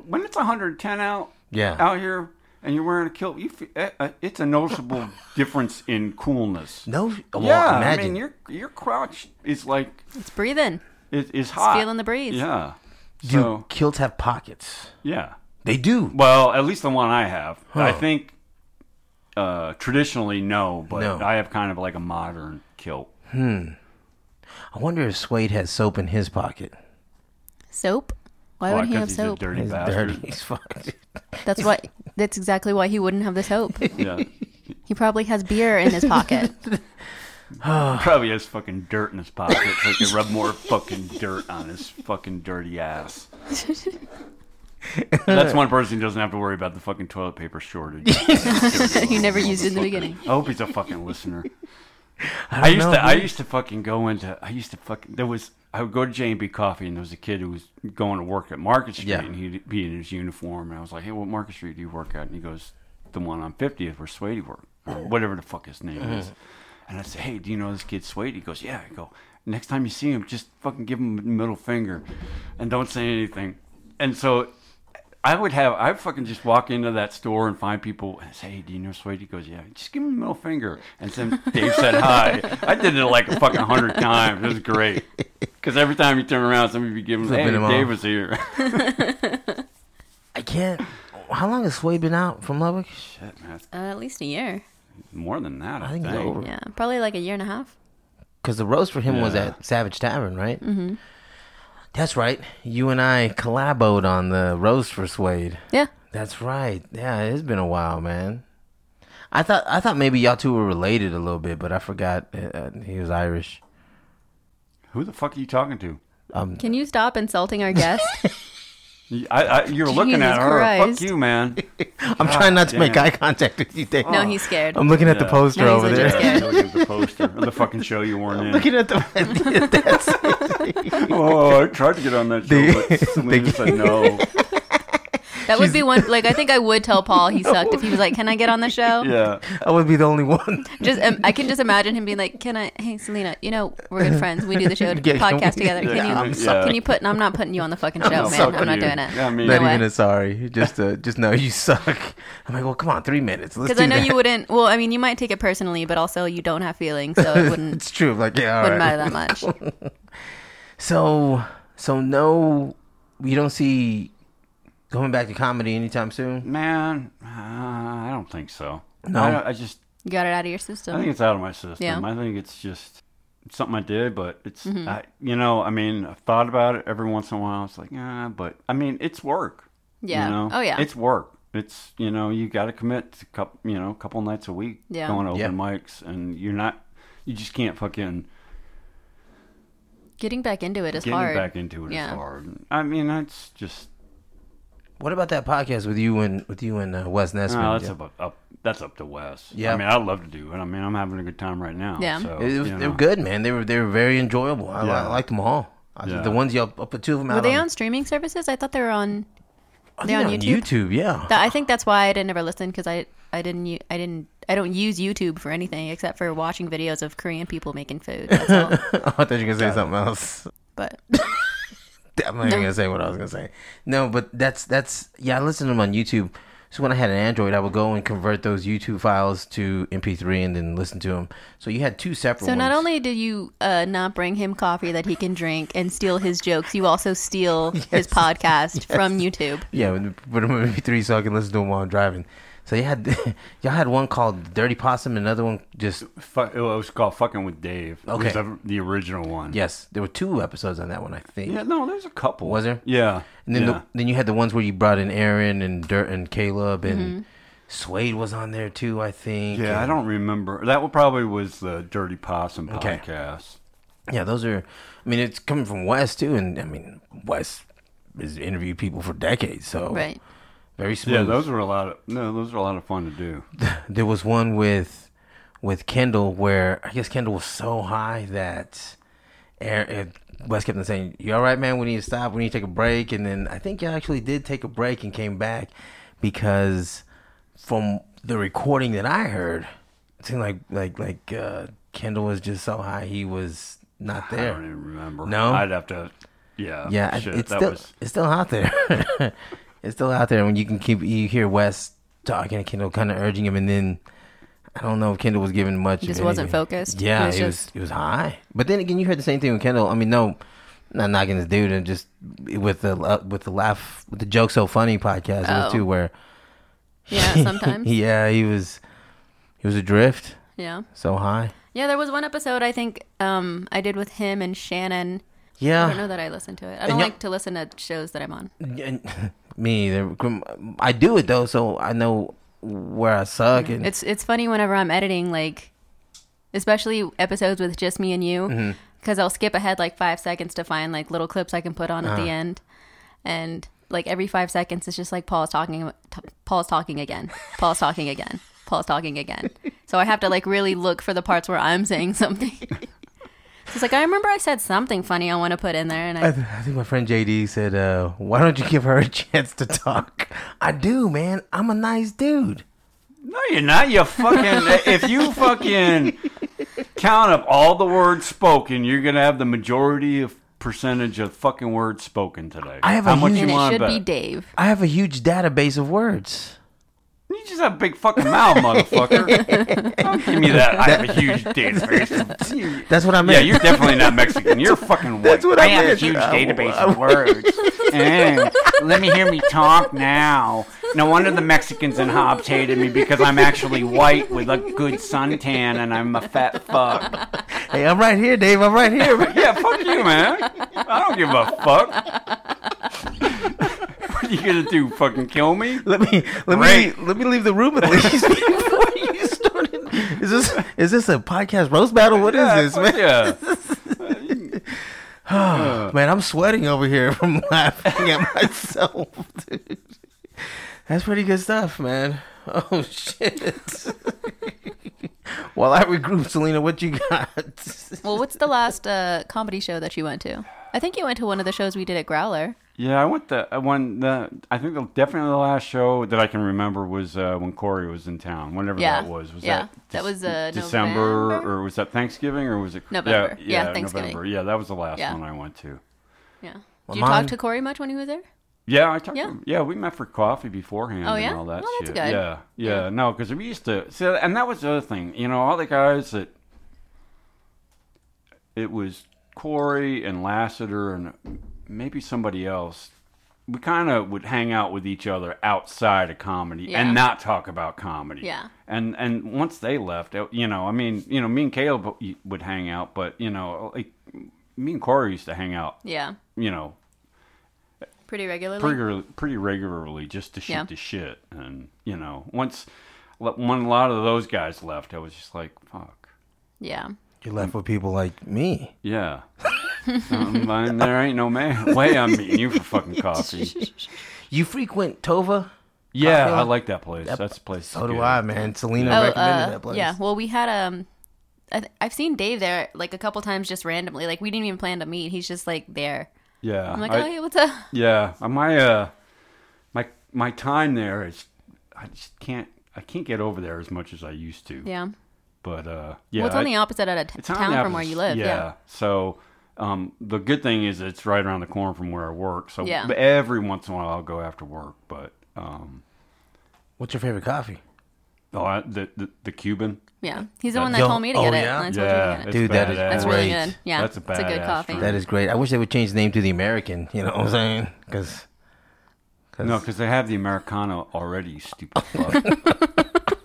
when it's 110 out, Yeah. out here, and you're wearing a kilt, you fe- uh, uh, it's a noticeable difference in coolness. No, well, yeah, imagine. I mean, your your crotch is like It's breathing. It is is hot. feeling the breeze. Yeah. Do So kilts have pockets? yeah. They do. Well, at least the one I have. I think uh, traditionally no, but No. I have kind of like a modern kilt. Hmm. I wonder if Suede has soap in his pocket. Soap? Why Why? would he have he's a soap? dirty He's bastard. dirty. He's fucked. That's why that's exactly why he wouldn't have the soap. Yeah. He probably has beer in his pocket. Probably has fucking dirt in his pocket so he can rub more fucking dirt on his fucking dirty ass. That's one person who doesn't have to worry about the fucking toilet paper shortage. he never used it in the beginning. I hope he's a fucking listener. I, I used know, to I dude. used to fucking go into I used to fucking there was I would go to J and B Coffee and there was a kid who was going to work at Market Street Yeah. and he'd be in his uniform and I was like, Hey, what Market Street do you work at? And he goes, The one on fiftieth where Swady worked. Or whatever the fuck his name is. Uh-huh. And I said, Hey, do you know this kid Swady? He goes, Yeah, I go, next time you see him, just fucking give him a middle finger and don't say anything. And so I would have I fucking just walk into that store and find people and say, "Hey, do you know Swade?" He goes, "Yeah." Just give him the middle finger, and then Dave said hi. I did it like a fucking hundred times. It was great because every time you turn around, somebody would give him, Flipping "Hey, him Dave was here." I can't. How long has Sway been out from Lubbock? Shit, man, Uh, at least a year. more than that. I, I think think, over. Yeah, probably like a year and a half. Because the roast for him was at Savage Tavern, right? Mm-hmm. That's right. You and I collaboed on the roast for Suede. Yeah. That's right. Yeah, it's been a while, man. I thought I thought maybe y'all two were related a little bit, but I forgot uh, he was Irish. Who the fuck are you talking to? Um, Can you stop insulting our guest? You- I, I, you're looking at her. Christ. Fuck you, man. I'm trying not to make damn. eye contact with you, Dave. no, he's scared. I'm looking at the Yeah. poster No, he's over legit there. scared. Yeah, look at the poster of the fucking show you weren't in. looking at the that's Oh, I tried to get on that show, They- but Selena said no. That would be one. Like I think I would tell Paul he sucked if he was like, "Can I get on the show?" Yeah. I would be the only one. Just um, I can just imagine him being like, "Can I? Hey, Selena, you know we're good friends. We do the show Yeah, podcast we- together. Can you? I'm sorry. Can you put? I'm not putting you on the fucking show, man. I'm not you. doing it. Yeah, I mean, Not No even way. a sorry. Just uh, just know you suck. I'm like, well, come on, three minutes. Because I know that. you wouldn't. Well, I mean, you might take it personally, but also you don't have feelings, so it wouldn't It's true. Like, yeah, all wouldn't right. matter that much. So, so no, you don't see going back to comedy anytime soon. Man, uh, I don't think so. No? I, I just You got it out of your system. I think it's out of my system. Yeah. Mm-hmm. I think it's just something I did, but it's I, you know, I mean, I've thought about it every once in a while. It's like, ah, but I mean, it's work. Yeah. You know? Oh, yeah. It's work. It's you know, you got to commit to couple, you know, a couple nights a week Yeah. going to open Yeah. mics, and you're not, you just can't fucking Getting back into it is getting hard. back into it is Yeah. hard. I mean, that's just What about that podcast with you and with you and uh, Wes Nesman? No, that's Yeah. up, up. That's up to Wes. Yeah. I mean, I'd love to do it. I mean, I'm having a good time right now. Yeah. So, It was, you they were good, man. They were they were very enjoyable. I, Yeah. I liked them all. I, Yeah. The ones you up, put two of them out. Were they on, on streaming services? I thought they were on. They think on they're YouTube? Yeah. That, I think that's why I didn't ever listen because I I didn't u- I didn't I don't use YouTube for anything except for watching videos of Korean people making food. That's all. I thought you were gonna say something else. but I'm not even No. gonna say what I was gonna say. No, but that's that's yeah. I listened to them on YouTube. So when I had an Android, I would go and convert those YouTube files to MP3 and then listen to them. So you had two separate. so not ones. only did you uh, not bring him coffee that he can drink and steal his jokes, you also steal his podcast from YouTube. yeah, put them in MP3 so I can listen to him while I'm driving. So you had y'all had one called Dirty Possum, another one just it was called "Fucking with Dave." It was Okay. the, the original one. yes. There were two episodes on that one, I think. Yeah. No, there's a couple. Was there? Yeah. And then yeah. the, then you had the ones where you brought in Aaron and Dirt and Caleb and mm-hmm. Suede was on there too, I think. yeah, I don't remember. That one probably was the Dirty Possum Okay. podcast. Yeah, those are. I mean, it's coming from Wes too, and I mean, Wes has interviewed people for decades, so Right. Very smooth. Yeah, those were a lot of no, those were a lot of fun to do. there was one with with Kendall where I guess Kendall was so high that Aaron, Wes kept on saying, "You all right, man? We need to stop. We need to take a break." And then I think you actually did take a break and came back because from the recording that I heard, it seemed like like like uh, Kendall was just so high he was not there. I don't even remember. No? I'd have to. Yeah. Yeah, shit, it's that still was. it's still out there. it's still out there when you can keep you hear Wes talking and Kendall kind of urging him, and then I don't know if Kendall was giving much. He just wasn't focused. Yeah, It was it was just- it was high. But then again, you heard the same thing with Kendall. I mean, no, not knocking this dude, and just with the uh, with the laugh with the joke so funny podcast it was Oh. too where Yeah, sometimes. yeah he was he was adrift yeah. so high. Yeah, there was one episode I think um, I did with him and Shannon. Yeah. I don't know that I listened to it. I don't like to listen to shows that I'm on. And- me either. I do it though, so I know where I suck. And It's it's funny whenever I'm editing, like especially episodes with just me and you, Mm-hmm. because I'll skip ahead like five seconds to find like little clips I can put on at Uh-huh. the end, and like every five seconds it's just like Paul's talking, t- Paul's talking again, Paul's talking again, Paul's talking again. So I have to like really look for the parts where I'm saying something. So it's like I remember I said something funny I want to put in there, and I, I th- I think my friend JD said, uh, "Why don't you give her a chance to talk?" I do, man. I'm a nice dude. No, you're not. You fucking. if you fucking count up all the words spoken, you're gonna have the majority of percentage of fucking words spoken today. I have How a much huge- and you it want should be? Dave. I have a huge database of words. You just have a big fucking mouth, motherfucker. Don't give me that. I have a huge database. That's what I meant. Yeah, you're definitely not Mexican. You're fucking white. That's what I I have meant. a huge I- database I- of words. Eh, let me hear me talk now. No wonder the Mexicans and Hobbs hated me because I'm actually white with a good suntan and I'm a fat fuck. hey, I'm right here, Dave. I'm right here. Yeah, fuck you, man. I don't give a fuck. What are you gonna do? Fucking kill me? let me let Great. me let me leave the room at least before you started. Is this is this a podcast roast battle? What is Yeah, this, man? Yeah. Man, I'm sweating over here from laughing at myself. Dude. That's pretty good stuff, man. Oh shit. While I regroup, Selena, what you got? Well, what's the last uh, comedy show that you went to? I think you went to one of the shows we did at Growler. Yeah, I went the one the I think the, definitely the last show that I can remember was uh, when Corey was in town. Whenever Yeah. that was, was Yeah. that That was, uh, December November? or was that Thanksgiving or was it November. Yeah, Yeah, Thanksgiving. November. Yeah, that was the last Yeah. one I went to. Yeah. Well, Did you mine- talk to Corey much when he was there? Yeah, I talked. Yeah. Yeah, yeah, we met for coffee beforehand Oh, yeah? and all that Well, that's shit. good. Yeah, yeah, Yeah. no, because we used to. See, and that was the other thing. You know, all the guys that it was Corey and Lassiter and maybe somebody else. We kind of would hang out with each other outside of comedy Yeah. and not talk about comedy. Yeah. And and once they left, you know, I mean, you know, me and Caleb would hang out, but you know, like me and Corey used to hang out. Yeah. You know, Pretty regularly. pretty pretty regularly just to shoot Yeah. the shit. And you know, once when a lot of those guys left, I was just like, fuck, yeah. You're left with people like me. yeah. um, and there ain't no man way I'm meeting you for fucking coffee. You frequent Tova? Yeah, Coffee I like that place. That- That's a place. So do good. I, man. Selena Oh, recommended uh, that place. yeah. Well, we had um, I th- I've seen Dave there like a couple times just randomly. Like we didn't even plan to meet. He's just like there. Yeah, I'm like, I- oh, hey, what's up? yeah. uh, My uh, my my time there is, I just can't. I can't get over there as much as I used to. Yeah. But uh, yeah, well, it's on I- the opposite end of t- It's on town from where you live. Yeah. So um, the good thing is it's right around the corner from where I work. So Yeah. every once in a while I'll go after work. But um, What's your favorite coffee? oh, I, the, the the Cuban. Yeah. He's the one that told me to oh, get it. yeah? and I told you to Yeah, get it. it's Dude, that is badass. That's really great. good. Yeah. That's a it's a good coffee. drink. That is great. I wish they would change the name to the American. You know what I'm saying? Because No, because they have the Americano already. Stupid fuck.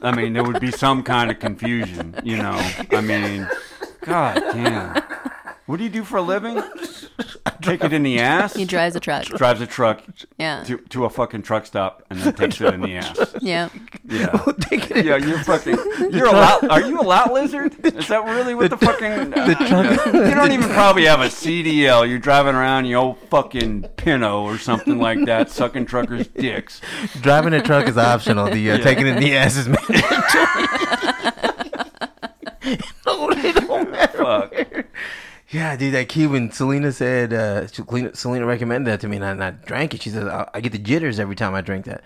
I mean, there would be some kind of confusion. You know. I mean, god damn. What do you do for a living? Take it in the ass. He drives a truck. drives a truck Yeah. to, to a fucking truck stop and then takes it in the ass. Yeah. Yeah. Yeah, you're fucking. You're a lot. Are you a lot lizard? Is that really what the, fucking? you don't even probably have a CDL. You're driving around your old fucking Pinto or something like that, sucking truckers' dicks. driving a truck is optional. The uh, Yeah. taking it in the ass is mandatory. no, they don't matter. Fuck. Yeah, dude, that Cuban. Selena said. Uh, Selena, Selena recommended that to me, and I, and I drank it. She said I, I get the jitters every time I drink that.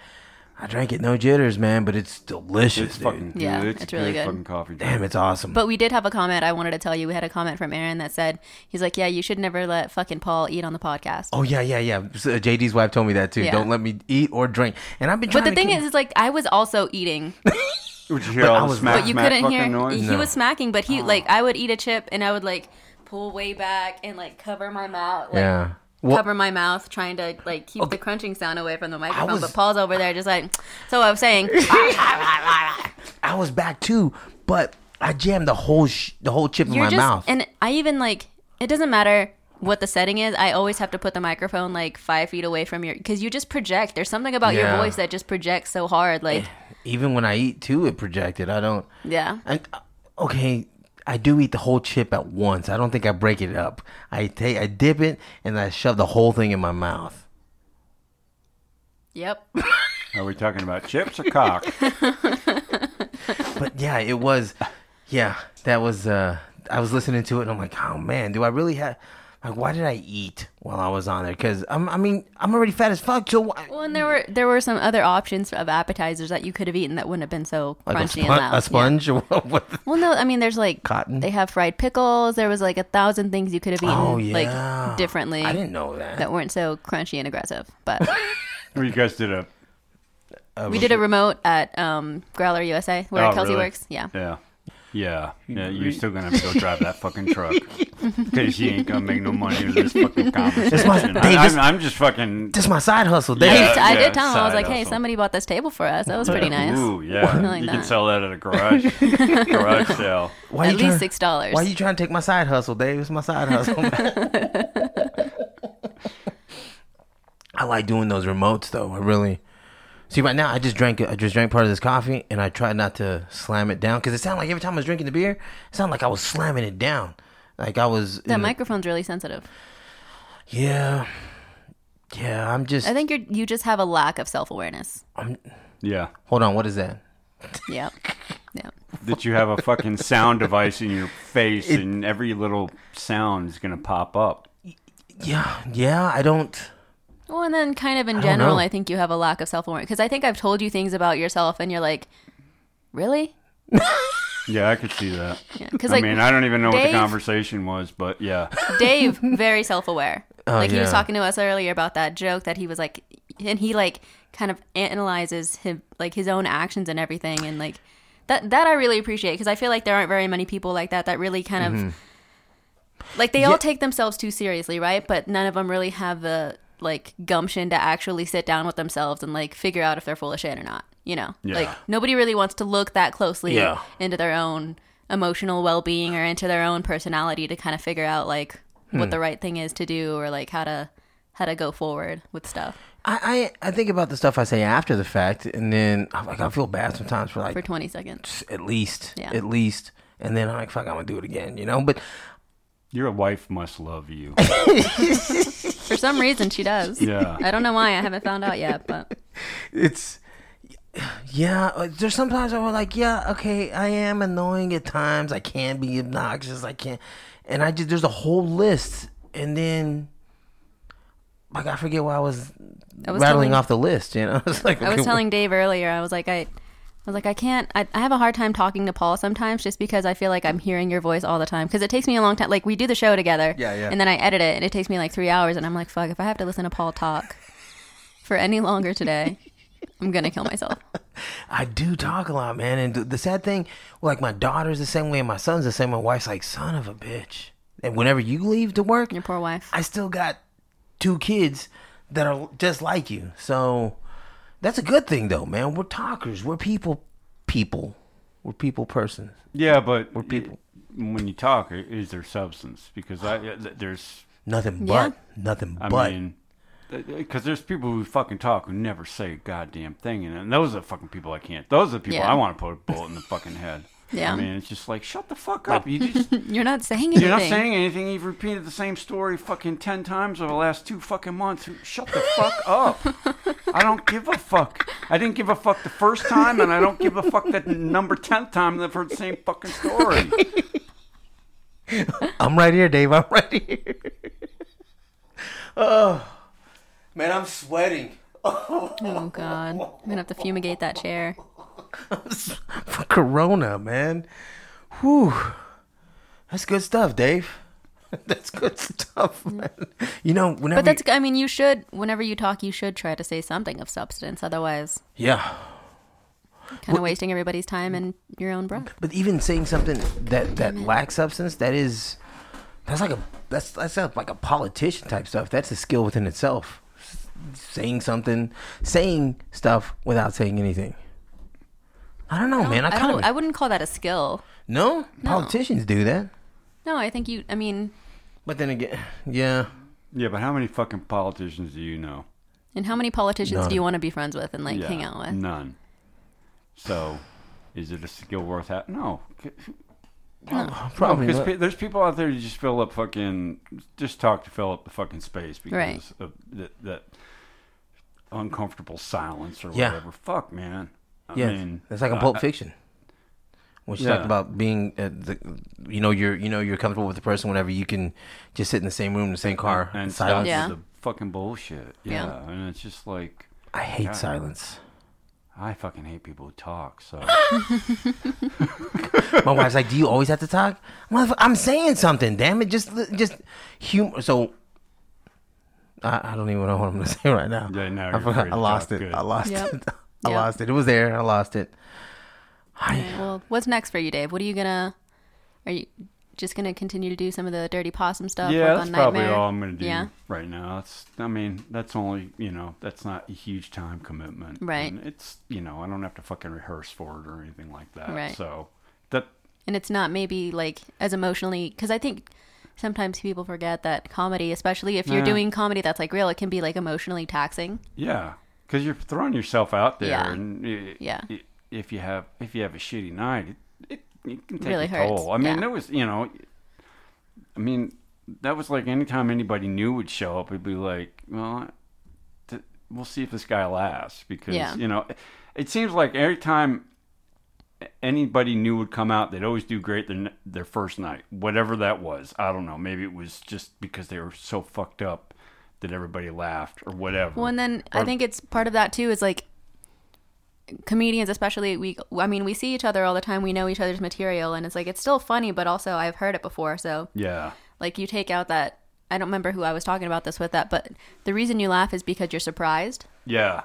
I drank it, no jitters, man, but it's delicious. It's dude. fucking. Good. Yeah, it's, it's really good. Fucking coffee. Damn, it's awesome. But we did have a comment I wanted to tell you. We had a comment from Aaron that said, he's like, yeah, you should never let fucking Paul eat on the podcast. oh yeah, yeah, yeah. So, uh, JD's wife told me that too. Yeah. Don't let me eat or drink. And I've been. But Trying the thing to is, is like, I was also eating, Would you hear But all the was- smack, but you smack couldn't hear. noise? He No. was smacking, but he, like, I would eat a chip and I would, like, pull way back and, like, cover my mouth. Like, yeah. Well, cover my mouth trying to like keep the crunching sound away from the microphone was- but paul's over there just like so i was saying I was back too, but I jammed the whole sh- the whole chip in you're my just mouth. and i even like it doesn't matter what the setting is i always have to put the microphone like five feet away from your because you just project there's something about your voice that just projects so hard like eh, Even when I eat too, it projected. I don't. yeah And okay, I do eat the whole chip at once. I don't think I break it up. I take, I dip it, and I shove the whole thing in my mouth. yep Are we talking about chips or cock? But yeah, it was. Yeah, that was. uh I was listening to it, and I'm like, oh man, do I really have? Like, why did I eat while I was on there? Because I'm. I mean, I'm already fat as fuck. So why? well and there were there were some other options of appetizers that you could have eaten that wouldn't have been so Like a, crunchy spon- and loud a sponge or what? what the- Well, no, I mean, there's like Cotton? They have fried pickles. There was like a thousand things you could have eaten Oh yeah, like differently I didn't know that. that weren't so crunchy and aggressive. But Or you guys did a. we did a remote at um, Growler USA where Oh, Kelsey really? works. Yeah, Yeah. Yeah, yeah, you're still gonna have to go drive that fucking truck because you ain't gonna make no money in this fucking conversation. my- I, Dave, this- I'm, I'm just fucking. This is my side hustle, I, Dave. Yeah, did, I yeah, did tell him I was side like, "Hey, hustle. somebody bought this table for us. That was pretty nice. Ooh, yeah, like you can sell that at a garage garage sale. Why At least trying- six dollars." Why are you trying to take my side hustle, Dave? It's my side hustle. I like doing those remotes though. I really see. Right now, I just drank. I just drank part of this coffee, and I tried not to slam it down because it sounded like every time I was drinking the beer, it sounded like I was slamming it down. Like I was. That the- microphone's really sensitive. yeah, yeah. I'm just. I think you're you just have a lack of self awareness. Yeah, Hold on. What is that? Yep. Yep. that you have a fucking sound device in your face, and every little sound is gonna pop up. Yeah, yeah. I don't. Well, and then kind of in don't general. I think you have a lack of self awareness because I think I've told you things about yourself, and you're like, really? Yeah, I could see that. Because I like mean, I don't even know what Dave- the conversation was, but yeah, Dave, very self aware. Oh, like he was yeah. talking to us earlier about that joke that he was like, and he like kind of analyzes him like his own actions and everything, and like that that I really appreciate because I feel like there aren't very many people like that that really kind of like they Mm-hmm. Yeah. all take themselves too seriously, right? But none of them really have the like gumption to actually sit down with themselves and like figure out if they're full of shit or not. You know, Yeah. like nobody really wants to look that closely Yeah. into their own emotional well-being or into their own personality to kind of figure out like Hmm. what the right thing is to do or like how to how to go forward with stuff I, I I think about the stuff I say after the fact, and then I'm like I feel bad sometimes for like for 20 seconds. at least Yeah. at least and then I'm like fuck I'm gonna do it again you know but Your wife must love you. For some reason, she does. Yeah. I don't know why. I haven't found out yet, but it's yeah uh, there's sometimes i'm like yeah okay i am annoying at times i can be obnoxious i can't, and i just there's a whole list and then like i forget why i was, I was rattling telling- off the list you know I was like I was okay, telling Dave earlier. I was like, I, I was like, I can't. I, I have a hard time talking to Paul sometimes, just because I feel like I'm hearing your voice all the time. Because it takes me a long time. Like we do the show together, Yeah, yeah. and then I edit it, and it takes me like three hours, and I'm like, fuck, if I have to listen to Paul talk for any longer today, I'm gonna kill myself. I do talk a lot, man. And the sad thing, like my daughter's the same way, and my son's the same. My wife's like, son of a bitch. And whenever you leave to work, Your poor wife. I still got two kids that are just like you. So that's a good thing, though, man. We're talkers. We're people. People. We're people persons. Yeah, but We're people. when you talk, is there substance? Because I uh, there's Nothing Yeah. but. Nothing I but. mean, because there's people who fucking talk who never say a goddamn thing, and those are the fucking people I can't. Those are the people Yeah. I want to put a bullet in the fucking head. Yeah. I mean, it's just like shut the fuck up. You just You're not saying anything. you're not saying anything. You've repeated the same story fucking ten times over the last two fucking months. Shut the fuck up. I don't give a fuck. I didn't give a fuck the first time, and I don't give a fuck the number tenth time that I've heard the same fucking story. I'm right here, Dave. I'm right here. oh, man, I'm sweating. Oh God, I'm gonna have to fumigate that chair. For Corona, man. Whew. That's good stuff, Dave. That's good stuff, man. You know, whenever. But that's. I mean, you should. Whenever you talk, you should try to say something of substance. Otherwise, yeah. kind of wasting everybody's time and your own breath. But even saying something that that lacks substance, that is, that's like a that's that's like a politician type stuff. That's a skill within itself. Saying something, saying stuff without saying anything. I don't know, man. I I kind of I wouldn't call that a skill. no. Politicians do that, No, I think you. I mean, but then again, yeah. yeah, but how many fucking politicians do you know? and how many politicians None. do you want to be friends with and like Yeah, hang out with? None. So, is it a skill worth having? No. No, Probably because not. pe- there's people out there who just fill up fucking just talk to fill up the fucking space because Right. of that, that uncomfortable silence or Yeah. whatever. Fuck, man. I Yeah, mean, it's like a Pulp I- Fiction. When she Yeah. talked about being, uh, the, you know, you're, you know, you're comfortable with the person whenever you can just sit in the same room, in the same car, and silence. stop Yeah. the fucking bullshit. Yeah. Yeah. and it's just like I hate God. silence. I fucking hate people who talk. So My wife's like, "Do you always have to talk?" Motherfucker, I'm saying something. Damn it, just, just humor. So, I, I don't even know what I'm gonna say right now. Yeah, no, I forgot. I lost it. Good. I lost Yep. it. I Yep. lost it. It was there. I lost it. I, well, what's next for you, Dave? What are you gonna? Are you just gonna continue to do some of the dirty possum stuff? yeah, that's on probably all I'm gonna do Yeah. right now. That's I mean that's only you know that's not a huge time commitment. Right. And it's you know I don't have to fucking rehearse for it or anything like that. Right. So that and it's not maybe like as emotionally because I think sometimes people forget that comedy, especially if you're Yeah. doing comedy that's like real, it can be like emotionally taxing. Yeah, because you're throwing yourself out there, Yeah. and i- Yeah. i- if you have if you have a shitty night, it it, it can take Really a hurts, toll. I mean, yeah. there was you know, I mean, that was like anytime anybody new would show up, it'd be like, well, th- we'll see if this guy lasts because Yeah. you know, it seems like every time anybody new would come out, they'd always do great their their first night, whatever that was. I don't know. Maybe it was just because they were so fucked up that everybody laughed or whatever. Well, and then I think it's part of that too is like comedians, especially we. I mean, we see each other all the time. We know each other's material, and it's like it's still funny, but also I've heard it before. So yeah. like you take out that. I don't remember who I was talking about this with that, but the reason you laugh is because you're surprised. Yeah.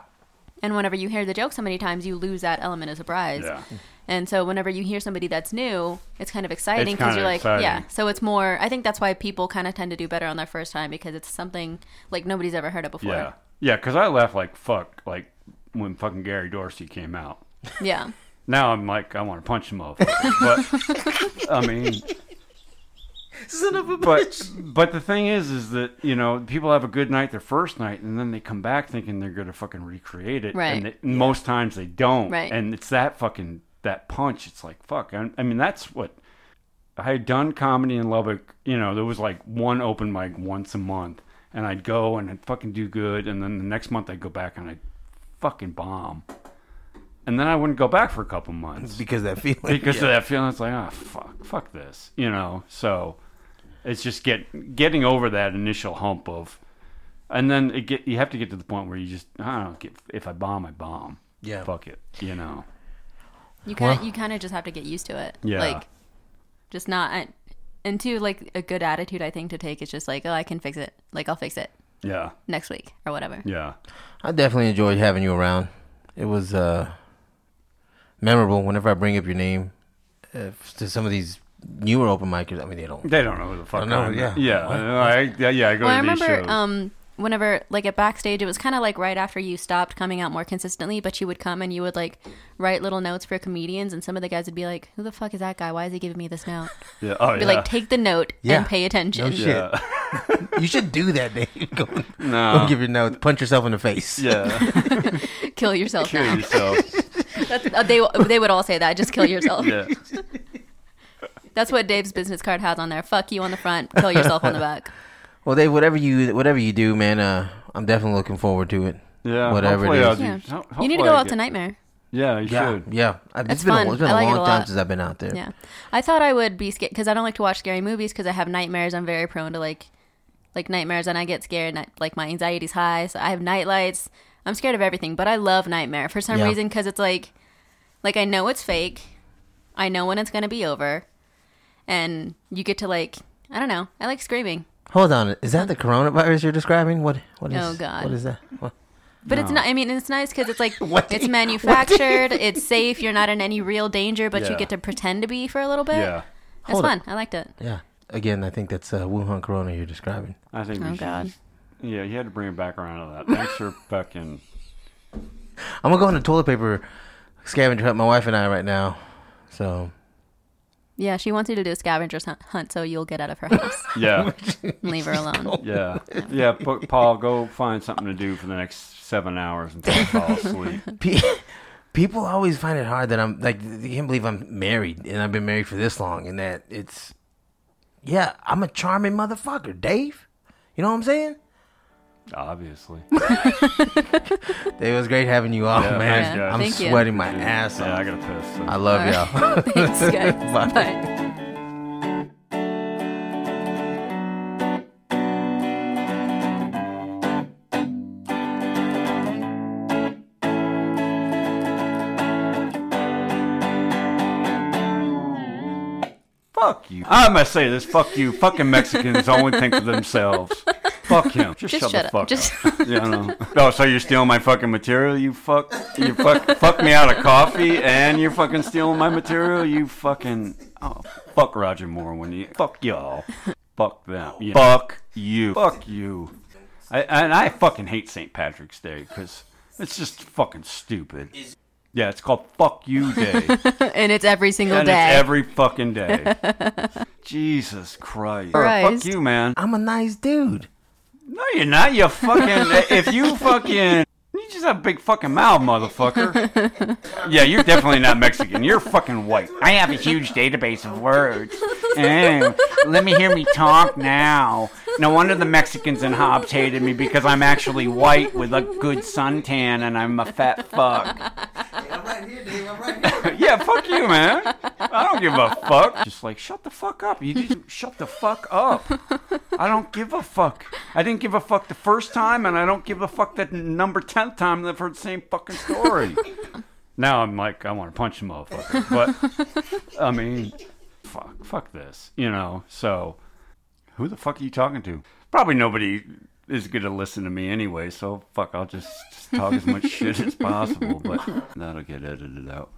And whenever you hear the joke so many times, you lose that element of surprise. Yeah. And so whenever you hear somebody that's new, it's kind of exciting because you're like, exciting. yeah. So it's more. I think that's why people kind of tend to do better on their first time because it's something like nobody's ever heard it before. Yeah. Yeah, because I laughed like fuck, like when fucking Gary Dorsey came out. Yeah. Now I'm like, I want to punch him off. But, I mean, son of a but but the thing is, is that you know people have a good night their first night, and then they come back thinking they're gonna fucking recreate it, Right. and they, most times they don't, Right. and it's that fucking that punch. It's like fuck. I, I mean, that's what I had done comedy in Lubbock. You know, there was like one open mic once a month, and I'd go and I'd fucking do good, and then the next month I'd go back and I'd fucking bomb, and then I wouldn't go back for a couple months because that feeling. because yeah. of that feeling. It's like, oh fuck, fuck this, you know. So it's just get getting over that initial hump of, and then it get you have to get to the point where you just I don't know. Get, if I bomb, I bomb. Yeah. fuck it, you know. You kind of Well- you kind of just have to get used to it. Yeah. Like, just not. I- And two, like a good attitude, I think to take is just like, oh, I can fix it. Like I'll fix it Yeah, next week or whatever. yeah, I definitely enjoyed having you around. It was uh, memorable whenever I bring up your name uh, to some of these newer open micers. I mean, they don't. they don't know who the fuck I know, I yeah. yeah, What? I, yeah, yeah. I go Well, I to these remember shows. um, whenever, like at backstage, it was kind of like right after you stopped coming out more consistently, but you would come and you would like write little notes for comedians, and some of the guys would be like, "Who the fuck is that guy? Why is he giving me this note?" yeah, oh Be yeah, like, take the note Yeah. and pay attention. No shit. yeah, You should do that, Dave. go, no, go give your notes. Punch yourself in the face. yeah, Kill yourself. kill now. yourself. That's, uh, they they would all say that. Just kill yourself. Yeah, That's what Dave's business card has on there. Fuck you on the front. Kill yourself on the back. Well, Dave, whatever you whatever you do, man, uh, I'm definitely looking forward to it. yeah. Whatever it hopefully is. I'll do- Yeah. ho- You need to go out to Nightmare. Yeah, you Yeah, should. yeah. It's It's been fun. a, it's been I a like it long a time since I've been out there. Yeah, I thought I would be scared because I don't like to watch scary movies because I have nightmares. I'm very prone to like, like nightmares, and I get scared. And I, like my anxiety's high, so I have nightlights. I'm scared of everything, but I love Nightmare for some Yeah. reason because it's like, like I know it's fake. I know when it's gonna be over, and you get to like, I don't know. I like screaming, Hold on, is that the coronavirus you're describing? What? What is? Oh, God. What is that? What? but it's not. I mean, it's nice because it's like What it's you- manufactured. it's safe. You're not in any real danger, but you get to pretend to be for a little bit. Yeah, It's Hold fun. I liked it. Yeah. Again, I think that's uh, Wuhan Corona you're describing. I think. we Oh, God. just- Yeah, you had to bring it back around to that. Thanks for fucking. I'm gonna go on the toilet paper scavenger hunt. My wife and I right now. So Yeah, she wants you to do a scavenger hunt- hunt so you'll get out of her house Yeah, leave her alone. yeah, yeah. Pa- Paul, go find something to do for the next seven hours until I fall asleep. people always find it hard that I'm like they can't believe I'm married and I've been married for this long and that it's yeah I'm a charming motherfucker, Dave. You know what I'm saying? Obviously. It was great having you on, Yeah, man. thanks. I'm Thank you. sweating my ass Yeah. I gotta piss. so- I love All y'all. Thanks, guys. Bye. Bye. Fuck you. I must say this. Fuck you. Fucking Mexicans only think of themselves. Fuck him. Just, Just shut, shut the up. fuck Just- up. Yeah, I know. Oh, so you're stealing my fucking material? You fuck. You fuck. fuck me out of coffee, and you're fucking stealing my material. You fucking. Oh, fuck Roger Moore when you. Fuck y'all. Fuck them. Yeah. Fuck you. Fuck you. I, and I fucking hate St. Patrick's Day because it's just fucking stupid. Yeah, it's called Fuck You Day. and it's every single and day. it's every fucking day. Jesus Christ. Christ. Fuck you, man. I'm a nice dude. No, you're not. You fucking. if you fucking. You just have a big fucking mouth, motherfucker. yeah, you're definitely not Mexican. You're fucking white. I have a huge database of words. Eh, let me hear me talk now. No wonder the Mexicans and Hobbs hated me because I'm actually white with a good suntan and I'm a fat fuck. yeah, fuck you, man. I don't give a fuck. Just like, shut the fuck up. You just shut the fuck up. I don't give a fuck. I didn't give a fuck the first time, and I don't give a fuck the number tenth time that I've heard the same fucking story. now I'm like, I want to punch the motherfucker. But, I mean, fuck, fuck this, you know? So, who the fuck are you talking to? Probably nobody is going to listen to me anyway, so fuck, I'll just, just talk as much shit as possible, but that'll get edited out.